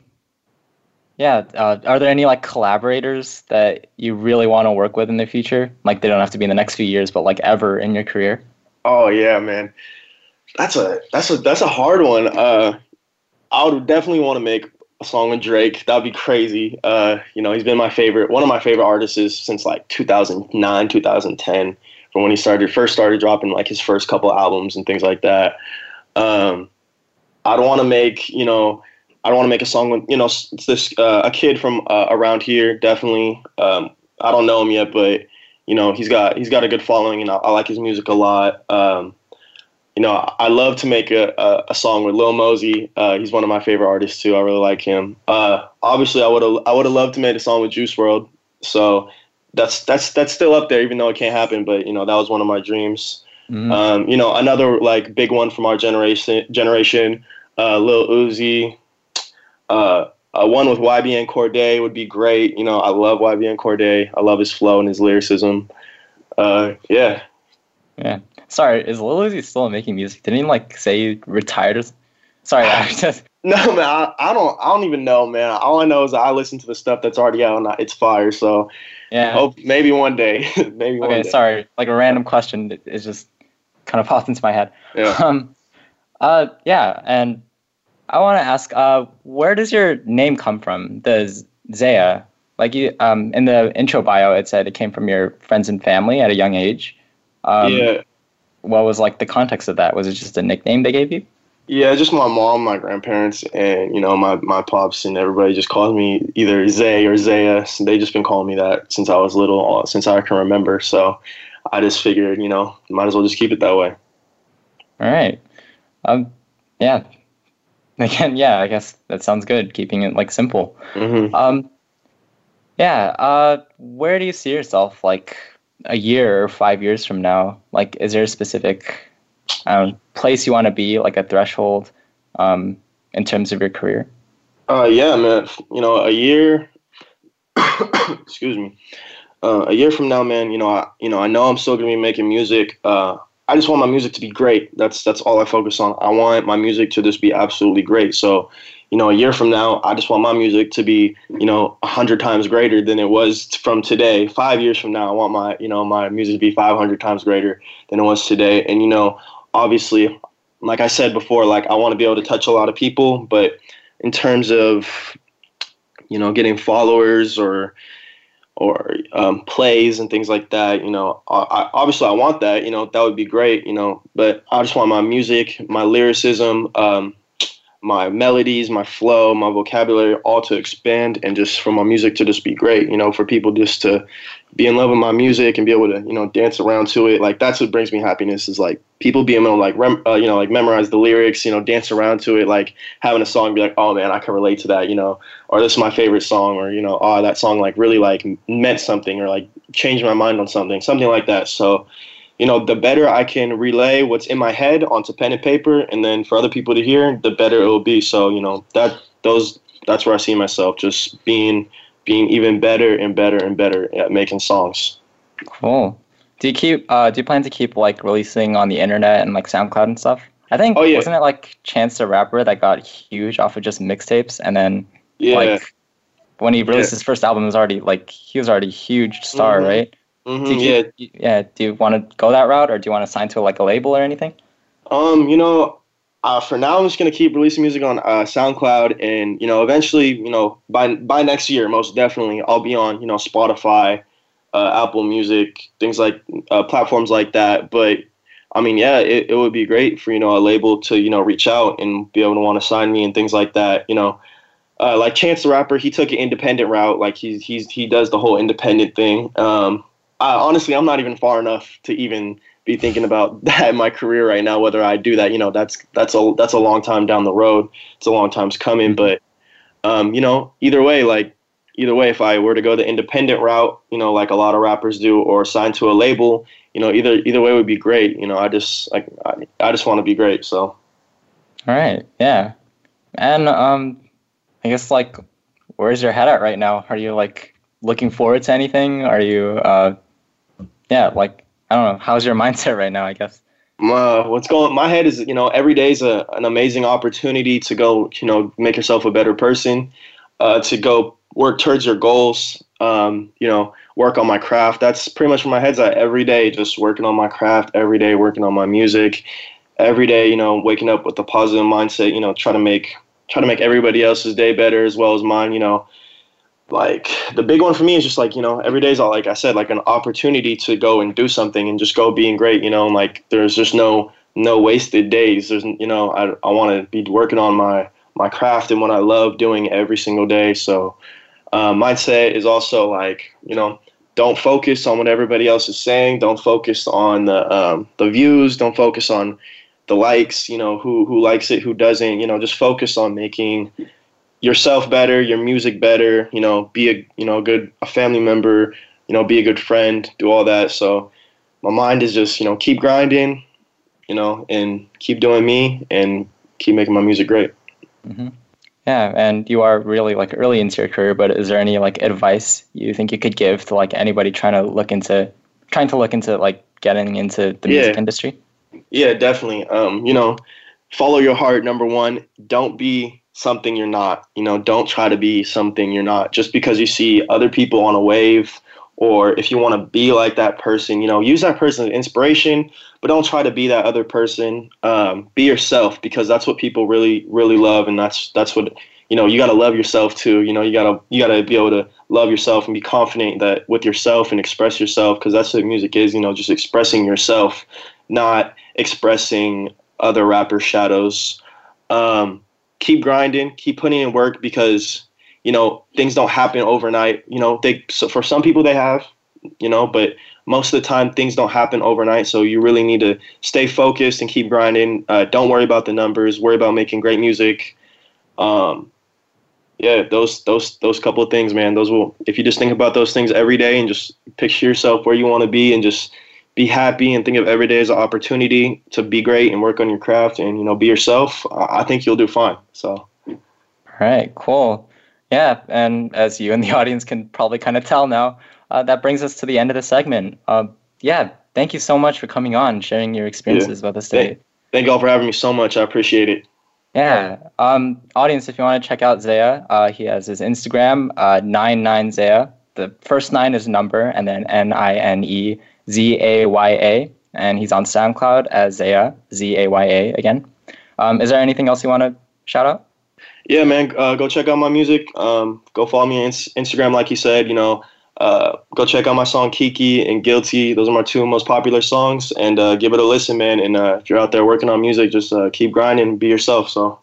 B: yeah. Uh, are there any like collaborators that you really want to work with in the future? Like they don't have to be in the next few years, but like ever in your career.
D: Oh yeah, man. That's a that's a that's a hard one. Uh, I would definitely want to make a song with Drake. That'd be crazy. Uh, you know, he's been my favorite, one of my favorite artists since like 2009, 2010, from when he started first started dropping like his first couple albums and things like that. Um, I'd want to make you know. I don't want to make a song with you know this uh, a kid from uh, around here. Definitely, um, I don't know him yet, but you know he's got he's got a good following, and I, I like his music a lot. Um, you know, I love to make a, a, a song with Lil Mosey. Uh, he's one of my favorite artists too. I really like him. Uh, obviously, I would have I would have loved to make a song with Juice WRLD. So that's that's that's still up there, even though it can't happen. But you know, that was one of my dreams.
B: Mhm.
D: Um, you know, another like big one from our generation generation, uh, Lil Uzi. Uh, uh, one with YBN Cordae would be great. You know, I love YBN Cordae. I love his flow and his lyricism. Uh, yeah.
B: Yeah. Sorry, is Lil Uzi still making music? Didn't he like say he retired? Or... Sorry, I just (laughs)
D: No man, I, I don't. I don't even know, man. All I know is I listen to the stuff that's already out, and I- it's fire. So
B: yeah.
D: hope maybe one day, (laughs) maybe one
B: okay,
D: day.
B: sorry. Like a random question is just kind of popped into my head.
D: Yeah. (laughs)
B: Um, uh, yeah, and I want to ask, uh, where does your name come from? The Zaya, like you, um, in the intro bio, it said it came from your friends and family at a young age. Um,
D: yeah.
B: What was like the context of that? Was it just a nickname they gave you?
D: Yeah, just my mom, my grandparents, and you know my my pops and everybody just calls me either Zay or Zaya. So they just been calling me that since I was little, uh, since I can remember. So I just figured, you know, might as well just keep it that way.
B: All right. Um, yeah. (laughs) Again, yeah, I guess that sounds good. Keeping it like simple.
D: hmm
B: Um, yeah. Uh, where do you see yourself like a year or five years from now? Like, is there a specific um, place you want to be, like a threshold, um, in terms of your career?
D: Uh, yeah, man. You know, a year. (coughs) excuse me. Uh, a year from now, man. You know, I you know I know I'm still gonna be making music. Uh, I just want my music to be great. That's that's all I focus on. I want my music to just be absolutely great. So, you know, a year from now, I just want my music to be you know a hundred times greater than it was from today. Five years from now, I want my you know my music to be five hundred times greater than it was today. And you know, obviously, like I said before, like I want to be able to touch a lot of people, but in terms of you know getting followers or or um, plays and things like that you know I, I, obviously i want that you know that would be great you know but i just want my music my lyricism um, my melodies my flow my vocabulary all to expand and just for my music to just be great you know for people just to be in love with my music and be able to you know dance around to it. Like that's what brings me happiness is like people being able to like rem- uh, you know like memorize the lyrics you know dance around to it like having a song be like oh man i can relate to that you know or this is my favorite song or you know oh that song like really like meant something or like changed my mind on something something like that. So you know the better i can relay what's in my head onto pen and paper and then for other people to hear the better it will be so you know that those that's where i see myself just being being even better and better and better at making songs
B: Cool. Do you keep? Uh, do you plan to keep like releasing on the internet and like SoundCloud and stuff? I think
D: Oh, yeah.
B: wasn't it like Chance the Rapper that got huge off of just mixtapes, and then
D: yeah
B: like when he released
D: Yeah.
B: his first album, was already like he was already a huge star,
D: Mhm.
B: right?
D: Mhm,
B: Do you
D: yeah
B: yeah. Do you want to go that route, or do you want to sign to like a label or anything?
D: Um, you know, uh, for now, I'm just gonna keep releasing music on uh, SoundCloud, and you know, eventually, you know, by by next year, most definitely, I'll be on you know Spotify, uh, Apple Music, things like uh, platforms like that. But I mean, yeah, it, it would be great for you know a label to you know reach out and be able to want to sign me and things like that. You know, uh, like Chance the Rapper, he took an independent route. Like he's he's he does the whole independent thing. Um, I, honestly, I'm not even far enough to even be thinking about (laughs) that in my career right now. Whether I do that, you know, that's that's a that's a long time down the road. It's a long time's coming, but um, you know, either way, like either way, if I were to go the independent route, you know, like a lot of rappers do, or sign to a label, you know, either either way would be great. You know, I just like I, I just want to be great. So
B: All right, yeah, and um, I guess like, where's your head at right now? Are you like looking forward to anything? Are you uh, yeah, like I don't know. How's your (laughs) mindset right now? I guess.
D: my, what's going my head is you know every day is a, an amazing opportunity to go you know make yourself a better person uh, to go work towards your goals um, you know work on my craft that's pretty much where my head's at every day just working on my craft every day working on my music every day you know waking up with a positive mindset you know try to make try to make everybody else's day better as well as mine you know like the big one for me is just like you know every day is like i said like an opportunity to go and do something and just go being great you know and like there's just no no wasted days. There's you know i, I want to be working on my my craft and what i love doing every single day. So uh, mindset is also like you know don't focus on what everybody else is saying. Don't focus on the um, the views. Don't focus on the likes you know who who likes it who doesn't. You know just focus on making yourself better, your music better, you know, be a you know a good a family member, you know, be a good friend, do all that. So my mind is just, you know, keep grinding, you know, and keep doing me and keep making my music great.
B: Yeah, and you are really like early into your career, but is there any like advice you think you could give to like anybody trying to look into trying to look into like getting into the music industry?
D: Yeah, definitely. Um, you know, follow your heart. Number one, don't be something you're not. You know, don't try to be something you're not. Just because you see other people on a wave or if you want to be like that person, you know, use that person as inspiration, but don't try to be that other person. Um, be yourself because that's what people really, really love, and that's that's what you know. You got to love yourself too. You know, you gotta you gotta be able to love yourself and be confident that with yourself and express yourself because that's what music is. You know, just expressing yourself, not expressing other rapper shadows. Um, keep grinding, keep putting in work because you know things don't happen overnight. You know, they so for some people they have, you know, but most of the time things don't happen overnight. So you really need to stay focused and keep grinding. Uh, don't worry about the numbers. Worry about making great music. Um, yeah, those those those couple of things, man. Those will if you just think about those things every day and just picture yourself where you want to be and just be happy and think of every day as an opportunity to be great and work on your craft and you know be yourself. I think you'll do fine. So.
B: All right, cool. Yeah, and as you and the (laughs) audience can probably kind of tell now, uh, that brings us to the end of the segment. Uh, yeah, thank you so much for coming on, sharing your experiences yeah. with us today.
D: Thank, thank you all for having me so much. I appreciate it.
B: Yeah. Um, audience, if you want to check out Zaya, uh, he has his Instagram, uh, 99Zaya. The first nine is number, and then N I N E Z A Y A. And he's on SoundCloud as Zaya, Z A Y A again. Um, is there anything else you want to shout out?
D: Yeah, man, uh, go check out my music. Um, go follow me on Instagram, like you said. You know, uh, go check out my song Kiki and Guilty. Those are my two most popular songs, and uh, give it a listen, man. And uh, if you're out there working on music, just uh, keep grinding, be yourself. So, all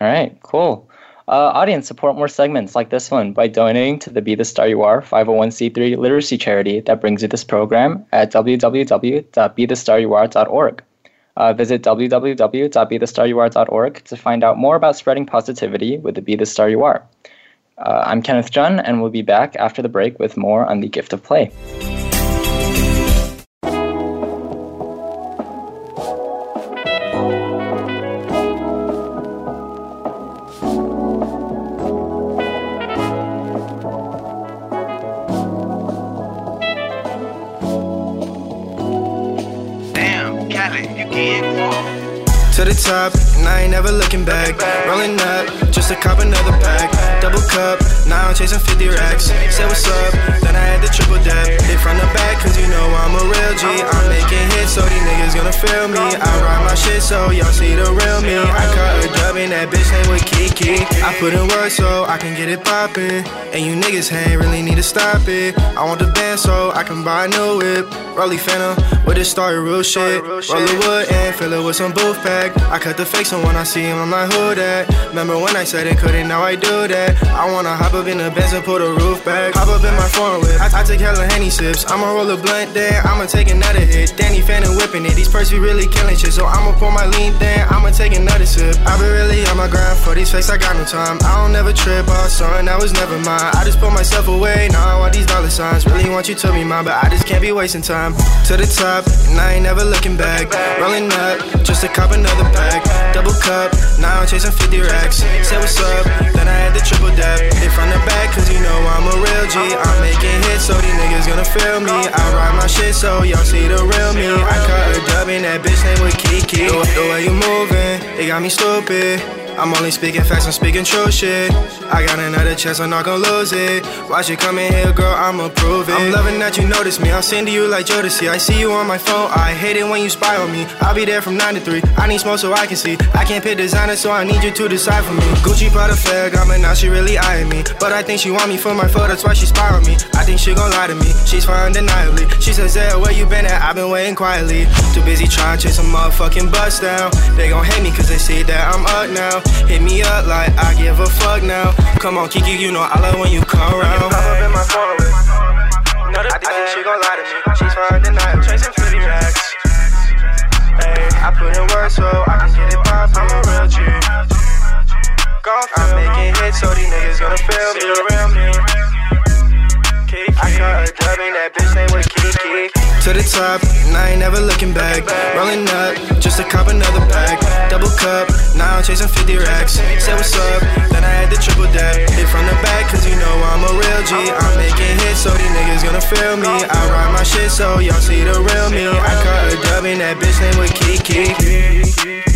B: right, cool. Uh, audience, support more segments like this one by donating to the Be the Star You Are 501c3 literacy charity that brings you this program at www.bethestaryouare.org. Uh, visit www.bethestaryouare.org to find out more about spreading positivity with the Be the Star You Are. Uh, I'm Kenneth Jun, and we'll be back after the break with more on the gift of play.
C: To the top, and I ain't never looking back. Rolling up, just to cop another pack. Double cup, now I'm chasing 50 racks. Say what's up, then I had the triple dap. Hit from the back, cause you know I'm a real G. I'm making hits, so these niggas gonna feel me. I ride my shit, so y'all see the real me. I caught a dub in that bitch name with Kiki. I put in work so I can get it poppin'. And you niggas ain't really need to stop it. I want the band so I can buy a new whip. Rolly Phantom, with this story real shit. Roll the wood and fill it with some booth pack. I cut the fake, so when I see him, I'm like, who that? Remember when I said it couldn't, now I do that. I wanna hop up in the Benz and pull the roof back. Hop up in my foreign whip. I, I take hella Henny sips. I'ma roll a blunt there, I'ma take another hit. Danny Phantom whipping it. These perks be really killing shit, so I'ma pour my lean there, I'ma take another sip. I be really on my grind for these fakes, I got no time. I don't never trip off, son, that was never mine. I just put myself away, now I want these dollar signs. Really want you to be mine, but I just can't be wasting time. To the top, and I ain't never looking back. Rolling up, just to cop another another pack. Double cup, now I'm chasing 50 racks. Say what's up, then I had the triple dap. Hit from the back, cause you know I'm a real G. I'm making hits, so these niggas gonna feel me. I ride my shit, so y'all see the real me. I caught a dub in that bitch name with Kiki. The way you moving, it got me stupid. I'm only speaking facts, I'm speaking true shit. I got another chance, I'm not gonna lose it. Watch you come in here, girl, I'ma prove it. I'm loving that you notice me. I'll send to you like Jodeci. I see you on my phone, I hate it when you spy on me. I'll be there from 9 to 3. I need smoke so I can see. I can't pick designer, so I need you to decide for me. Gucci Prada flag, I'm now she really eyeing me. But I think she want me for my photo, that's why she spy on me. I think she gon' lie to me, she's fine undeniably. She says, Zaya, where you been at? I've been waiting quietly. Too busy trying to chase a motherfucking bust down. They gon' hate me cause they see that I'm up now. Hit me up like I give a fuck now. Come on, Kiki, you know I love when you come around. Pop up in my phone. I think she gon' lie to me. She's fine tonight, chasing 50 racks. Hey, I put in work so I can get it poppin'. I'm a real G. I'm making hits so these niggas gonna feel me. Around me. I caught her dubbing that bitch name was Kiki. To the top, and I ain't never looking back. Rolling up, just to cop another pack. Double cup, now I'm chasing 50 racks. Say what's up, then I had the triple dap. Hit from the back, cause you know I'm a real G. I'm making hits, so these niggas gonna feel me. I ride my shit, so y'all see the real me. I caught her dubbing that bitch name was Kiki.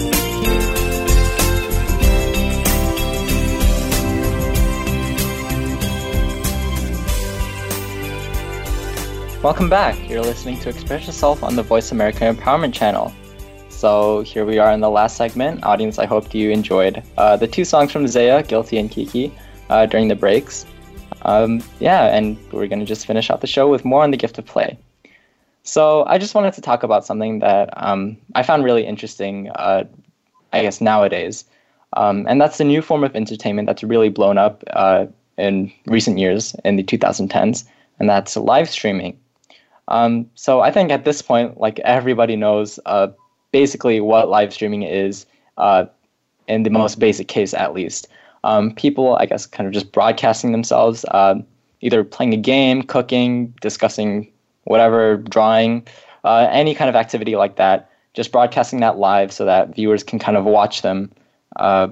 B: Welcome back. You're listening to Express Yourself on the Voice America Empowerment Channel. So here we are in the last segment. Audience, I hope you enjoyed uh, the two songs from Zaya, Guilty and Kiki, uh, during the breaks. Um, yeah, and we're going to just finish out the show with more on the gift of play. So I just wanted to talk about something that um, I found really interesting, uh, I guess, nowadays. Um, and that's the new form of entertainment that's really blown up uh, in recent years in the 2010s, and that's live streaming. Um, so I think at this point, like everybody knows uh, basically what live streaming is, uh, in the most basic case at least. Um, people, I guess, kind of just broadcasting themselves, uh, either playing a game, cooking, discussing whatever, drawing, uh, any kind of activity like that, just broadcasting that live so that viewers can kind of watch them, uh,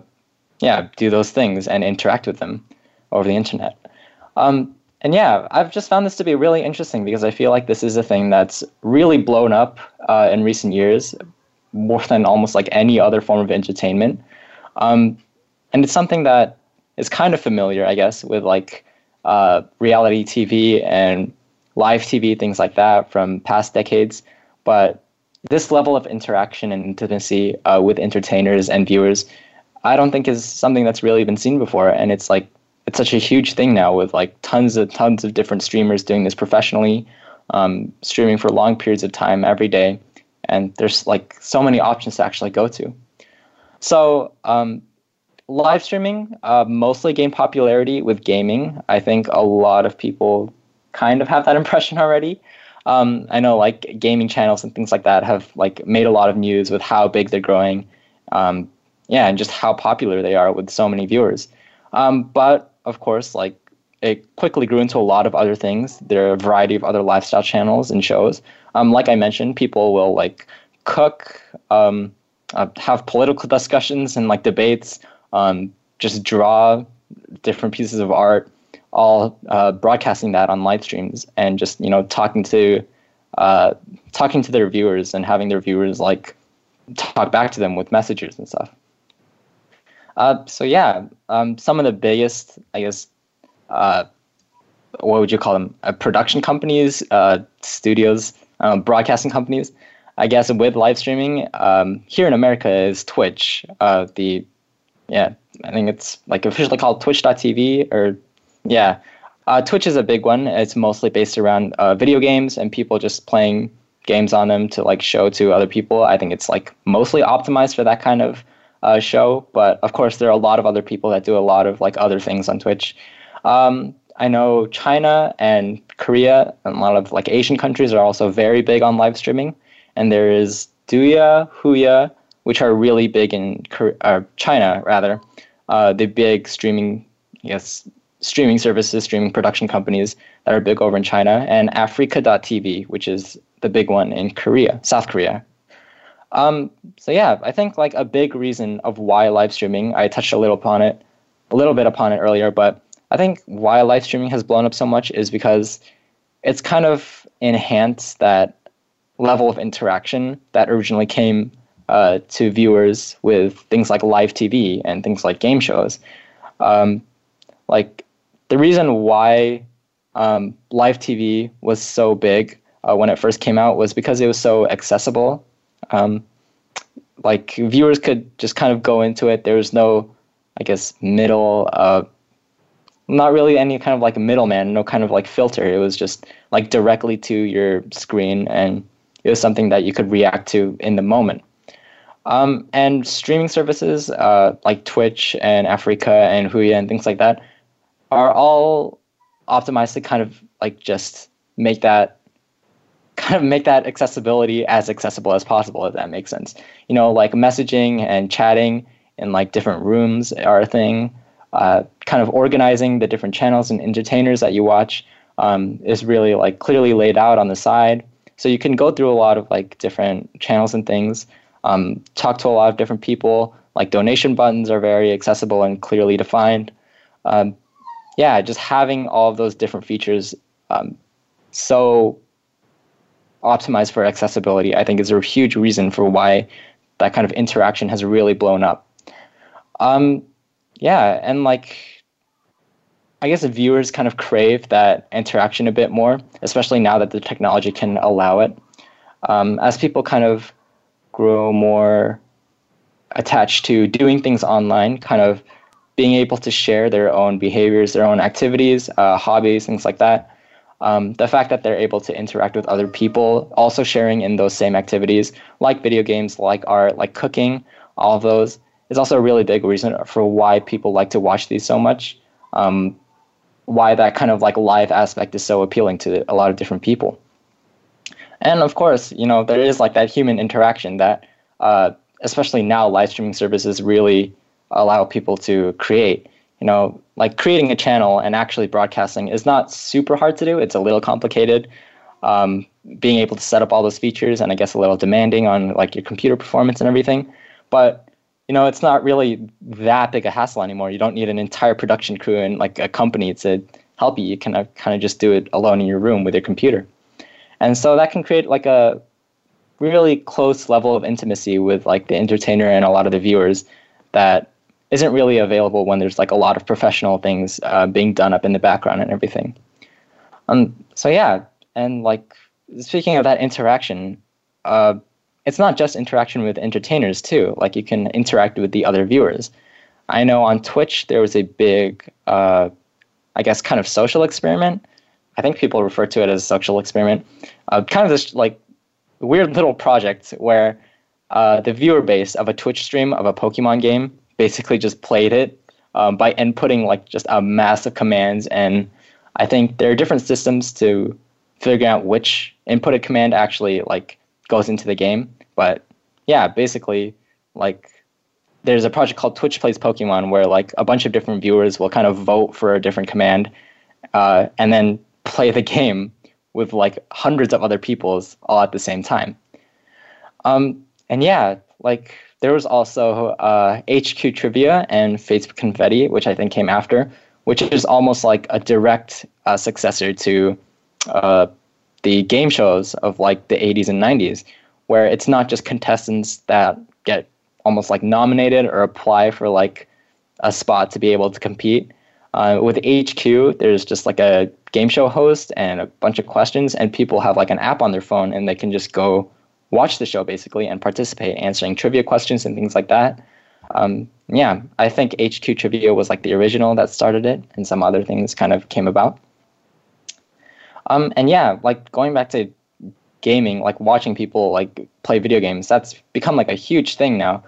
B: yeah, do those things and interact with them over the internet. Um, and yeah, I've just found this to be really interesting because I feel like this is a thing that's really blown up uh, in recent years, more than almost like any other form of entertainment. Um, and it's something that is kind of familiar, I guess, with like uh, reality TV and live TV, things like that from past decades. But this level of interaction and intimacy uh, with entertainers and viewers, I don't think is something that's really been seen before. And it's like it's such a huge thing now with like tons of tons of different streamers doing this professionally, um, streaming for long periods of time every day, and there's like so many options to actually go to. So um, live streaming uh, mostly gained popularity with gaming. I think a lot of people kind of have that (laughs) impression already. Um, I know like gaming channels and things like that have like made a lot of news with how big they're growing. Um, yeah, and just how popular they are with so many viewers. Um, but of course, like it quickly grew into a lot of other things. There are a variety of other lifestyle channels and shows. Um, like I mentioned, people will like cook, um, uh, have political (laughs) discussions and like debates, um, just draw different pieces of art, all uh, broadcasting that on live streams and just you know talking to uh, talking to their viewers and having their viewers like talk back to them with messages and stuff. Uh, so yeah, um, some of the biggest, I guess, uh, what would you call them? Uh, production companies, uh, studios, um, broadcasting companies. I guess with live streaming um, here in America is Twitch. Uh, the yeah, I think it's like officially called Twitch.tv or yeah. Uh, Twitch is a big one. It's mostly based around video games and people just playing games on them to like show to other people. I think it's like mostly optimized for that kind of uh, show. But of course, there are a lot of other people that do a lot of like other things on Twitch. Um, I know China and Korea and a lot of like Asian countries are also very big on live streaming. And there is Douyu, Huya, which are really big in Korea, uh, China rather. Uh, the big streaming, yes, streaming services, streaming production companies that are big over in China, and AfreecaTV, which is the big one in Korea, South Korea. Um, so yeah, I think like a big reason of why live streaming, I touched a little upon it, a little bit upon it earlier, but I think why live streaming has blown up so much is because it's kind of enhanced that level of interaction that originally came uh, to viewers with things like live TV and things like game shows. Um, like the reason why um, live TV was so big uh, when it first came out was because it was so accessible um, like viewers could just kind of go into it. There was no, I guess, middle, uh, not really any kind of like a middleman, no kind of like filter. It was just like directly to your screen, and it was something that you could react to in the moment. Um, and streaming services uh, like Twitch and Afreeca and Huya and things like that are all optimized to kind of like just make that kind of make that accessibility as accessible as possible, if that makes sense. You know, like messaging and chatting in like different rooms are a thing. uh, kind of organizing the different channels and entertainers that you watch um, is really like clearly laid out on the side. So you can go through a lot of like different channels and things, um, talk to a lot of different people. Like donation buttons are very accessible and clearly defined. Um, yeah, just having all of those different features um, so optimized for accessibility, I think is a huge reason for why that kind of interaction has really blown up. Um, yeah, and like I guess viewers kind of crave that interaction a bit more, especially now that the technology can allow it. Um, as people kind of grow more attached to doing things online, kind of being able to share their own behaviors, their own activities, uh, hobbies, things like that. Um, the fact that they're able to interact with other people, also sharing in those same activities, like video games, like art, like cooking, all of those, is also a really big reason for why people like to watch these so much. Um, why that kind of like live aspect is so appealing to a lot of different people. And of course, you know, there is like that human interaction that, uh, especially now, live streaming services really allow people to create. You know, like creating a channel and actually broadcasting is not super hard to do. It's a little complicated. Um, being able to set up all those features and I guess a little demanding on like your computer performance and everything. But you know, it's not really that big a hassle anymore. You don't need an entire production crew and like a company to help you. You can uh, kind of just do it alone in your room with your computer. And so that can create like a really close level of intimacy with like the entertainer and a lot of the viewers that isn't really available when there's like a lot of professional things uh, being done up in the background and everything. Um, so yeah, and like speaking of that interaction, uh, it's not just interaction with entertainers too. Like you can interact with the other viewers. I know on Twitch there was a big, uh, I guess, kind of social experiment. I think people refer to it as a social experiment. Uh, kind of this like weird little project where uh, the viewer base of a Twitch stream of a Pokemon game basically just played it um, by inputting like just a mass of commands. And I think there are different systems to figure out which inputted command actually like goes into the game. But yeah, basically, like there's a project called Twitch Plays Pokemon where like a bunch of different viewers will kind of vote for a different command, uh, and then play the (laughs) game with like hundreds of other people's all at the same time. Um, and yeah, like there was also uh, HQ Trivia and Facebook Confetti, which I think came after, which is almost like a direct uh, successor to uh, the game shows of like the 80s and 90s, where it's not just contestants that get almost like nominated or apply for like a spot to be able to compete. Uh, with HQ, there's just like a game show host and a bunch of questions, and people have like an app on their phone and they can just go watch the show basically and participate, answering trivia questions and things like that. Um, yeah, I think HQ Trivia was like the original that started it, and some other things kind of came about. Um, and yeah, like going back to gaming, like watching people like play video games, that's become like a huge thing now.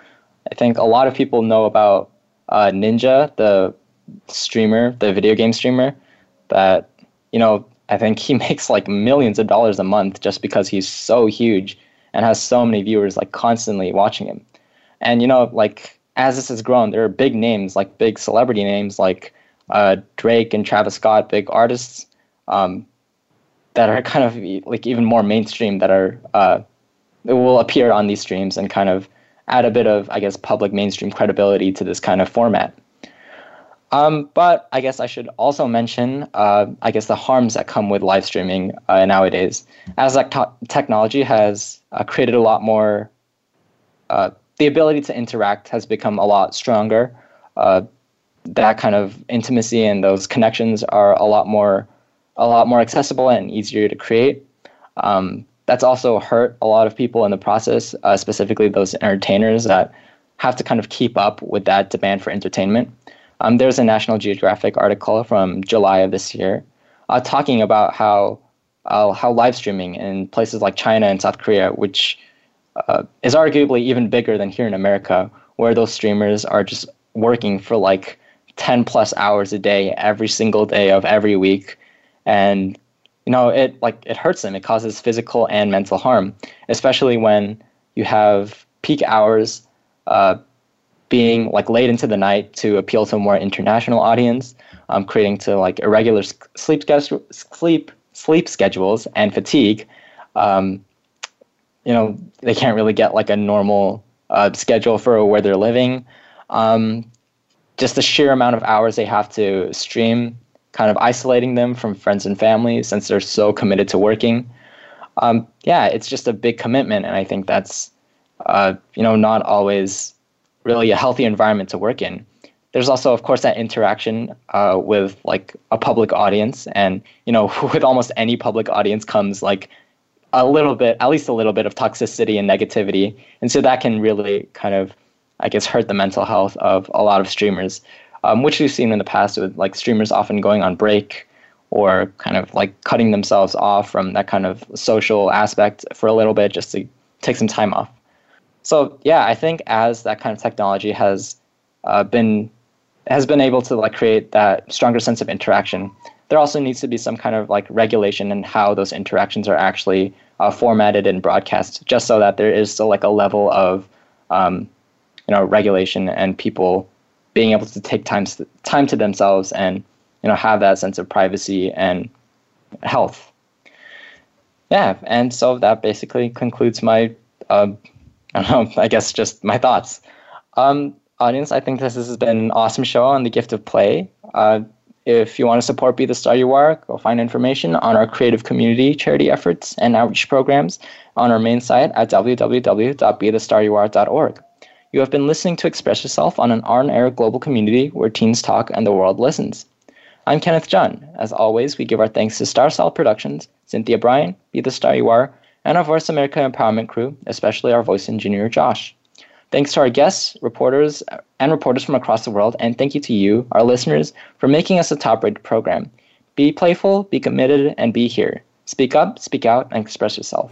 B: I think a lot of people know about uh, Ninja, the streamer, the video game streamer, that you know I think he (laughs) makes like millions of dollars a month just because he's so huge and has so many viewers like constantly watching him. And you know, like as this has grown, there are big names like big celebrity names like uh, Drake and Travis Scott, big artists. Um, that are kind of like even more mainstream that are uh, will appear on these streams and kind of add a bit of I guess public mainstream credibility to this kind of format. Um, but I guess I should also mention uh, I guess the harms that come with live streaming uh, nowadays, as that technology has uh, created a lot more. Uh, the ability to interact has become a lot stronger. Uh, that kind of intimacy and those connections are a lot more a lot more accessible and easier to create. Um, that's also hurt a lot of people in the process, uh, specifically those entertainers that have to kind of keep up with that demand for entertainment. Um, there's a National Geographic article from July of this year uh, talking about how uh, how live streaming in places like China and South Korea, which uh, is arguably even bigger than here in America, where those streamers are just working for like 10 plus hours a day every single day of every week. And you know it like it hurts them. It causes physical and mental harm especially when you have peak hours uh, being like late into the night to appeal to a more international audience, um, creating to like irregular sleep sleep sleep schedules and fatigue. Um, you know, they can't really get like a normal uh, schedule for where they're living. Um, just the sheer amount of hours they have to stream, kind of isolating them from friends and family since they're so committed to working. Um, yeah, it's just a big commitment, and I think that's uh, you know not always really a healthy environment to work in. There's also, of course, that interaction uh, with like a public audience, and you know, (laughs) with almost any public audience comes like a little bit, at least a little bit of toxicity and negativity, and so that can really kind of, I guess, hurt the mental health of a lot of streamers, um, which we've seen in the past with like streamers often going on break or kind of like cutting themselves off from that kind of social aspect for a little bit just to take some time off. So yeah, I think as that kind of technology has uh, been has been able to like create that stronger sense of interaction, there also needs to be some kind of like regulation in how those interactions are actually uh, formatted and broadcast, just so that there is still like a level of um, you know regulation and people being able to take time to, time to themselves and you know have that sense of privacy and health. Yeah, and so that basically concludes my uh, I (laughs) I guess just my thoughts. Um, audience, I think this has been an awesome show on the gift of play. Uh, if you want to support Be the Star You Are, go find information on our creative community charity efforts and outreach programs on our main site at www.bethestaryouare.org. You have been listening to Express Yourself on an on-air global community where teens talk and the world listens. I'm Kenneth John. As always, we give our thanks to Star Style Productions, Cynthia Brian, Be the Star You Are, and our Voice America Empowerment crew, especially our voice engineer, Josh. Thanks to our guests, reporters, and reporters from across the world, and thank you to you, our listeners, for making us a top rated program. Be playful, be committed, and be here. Speak up, speak out, and express yourself.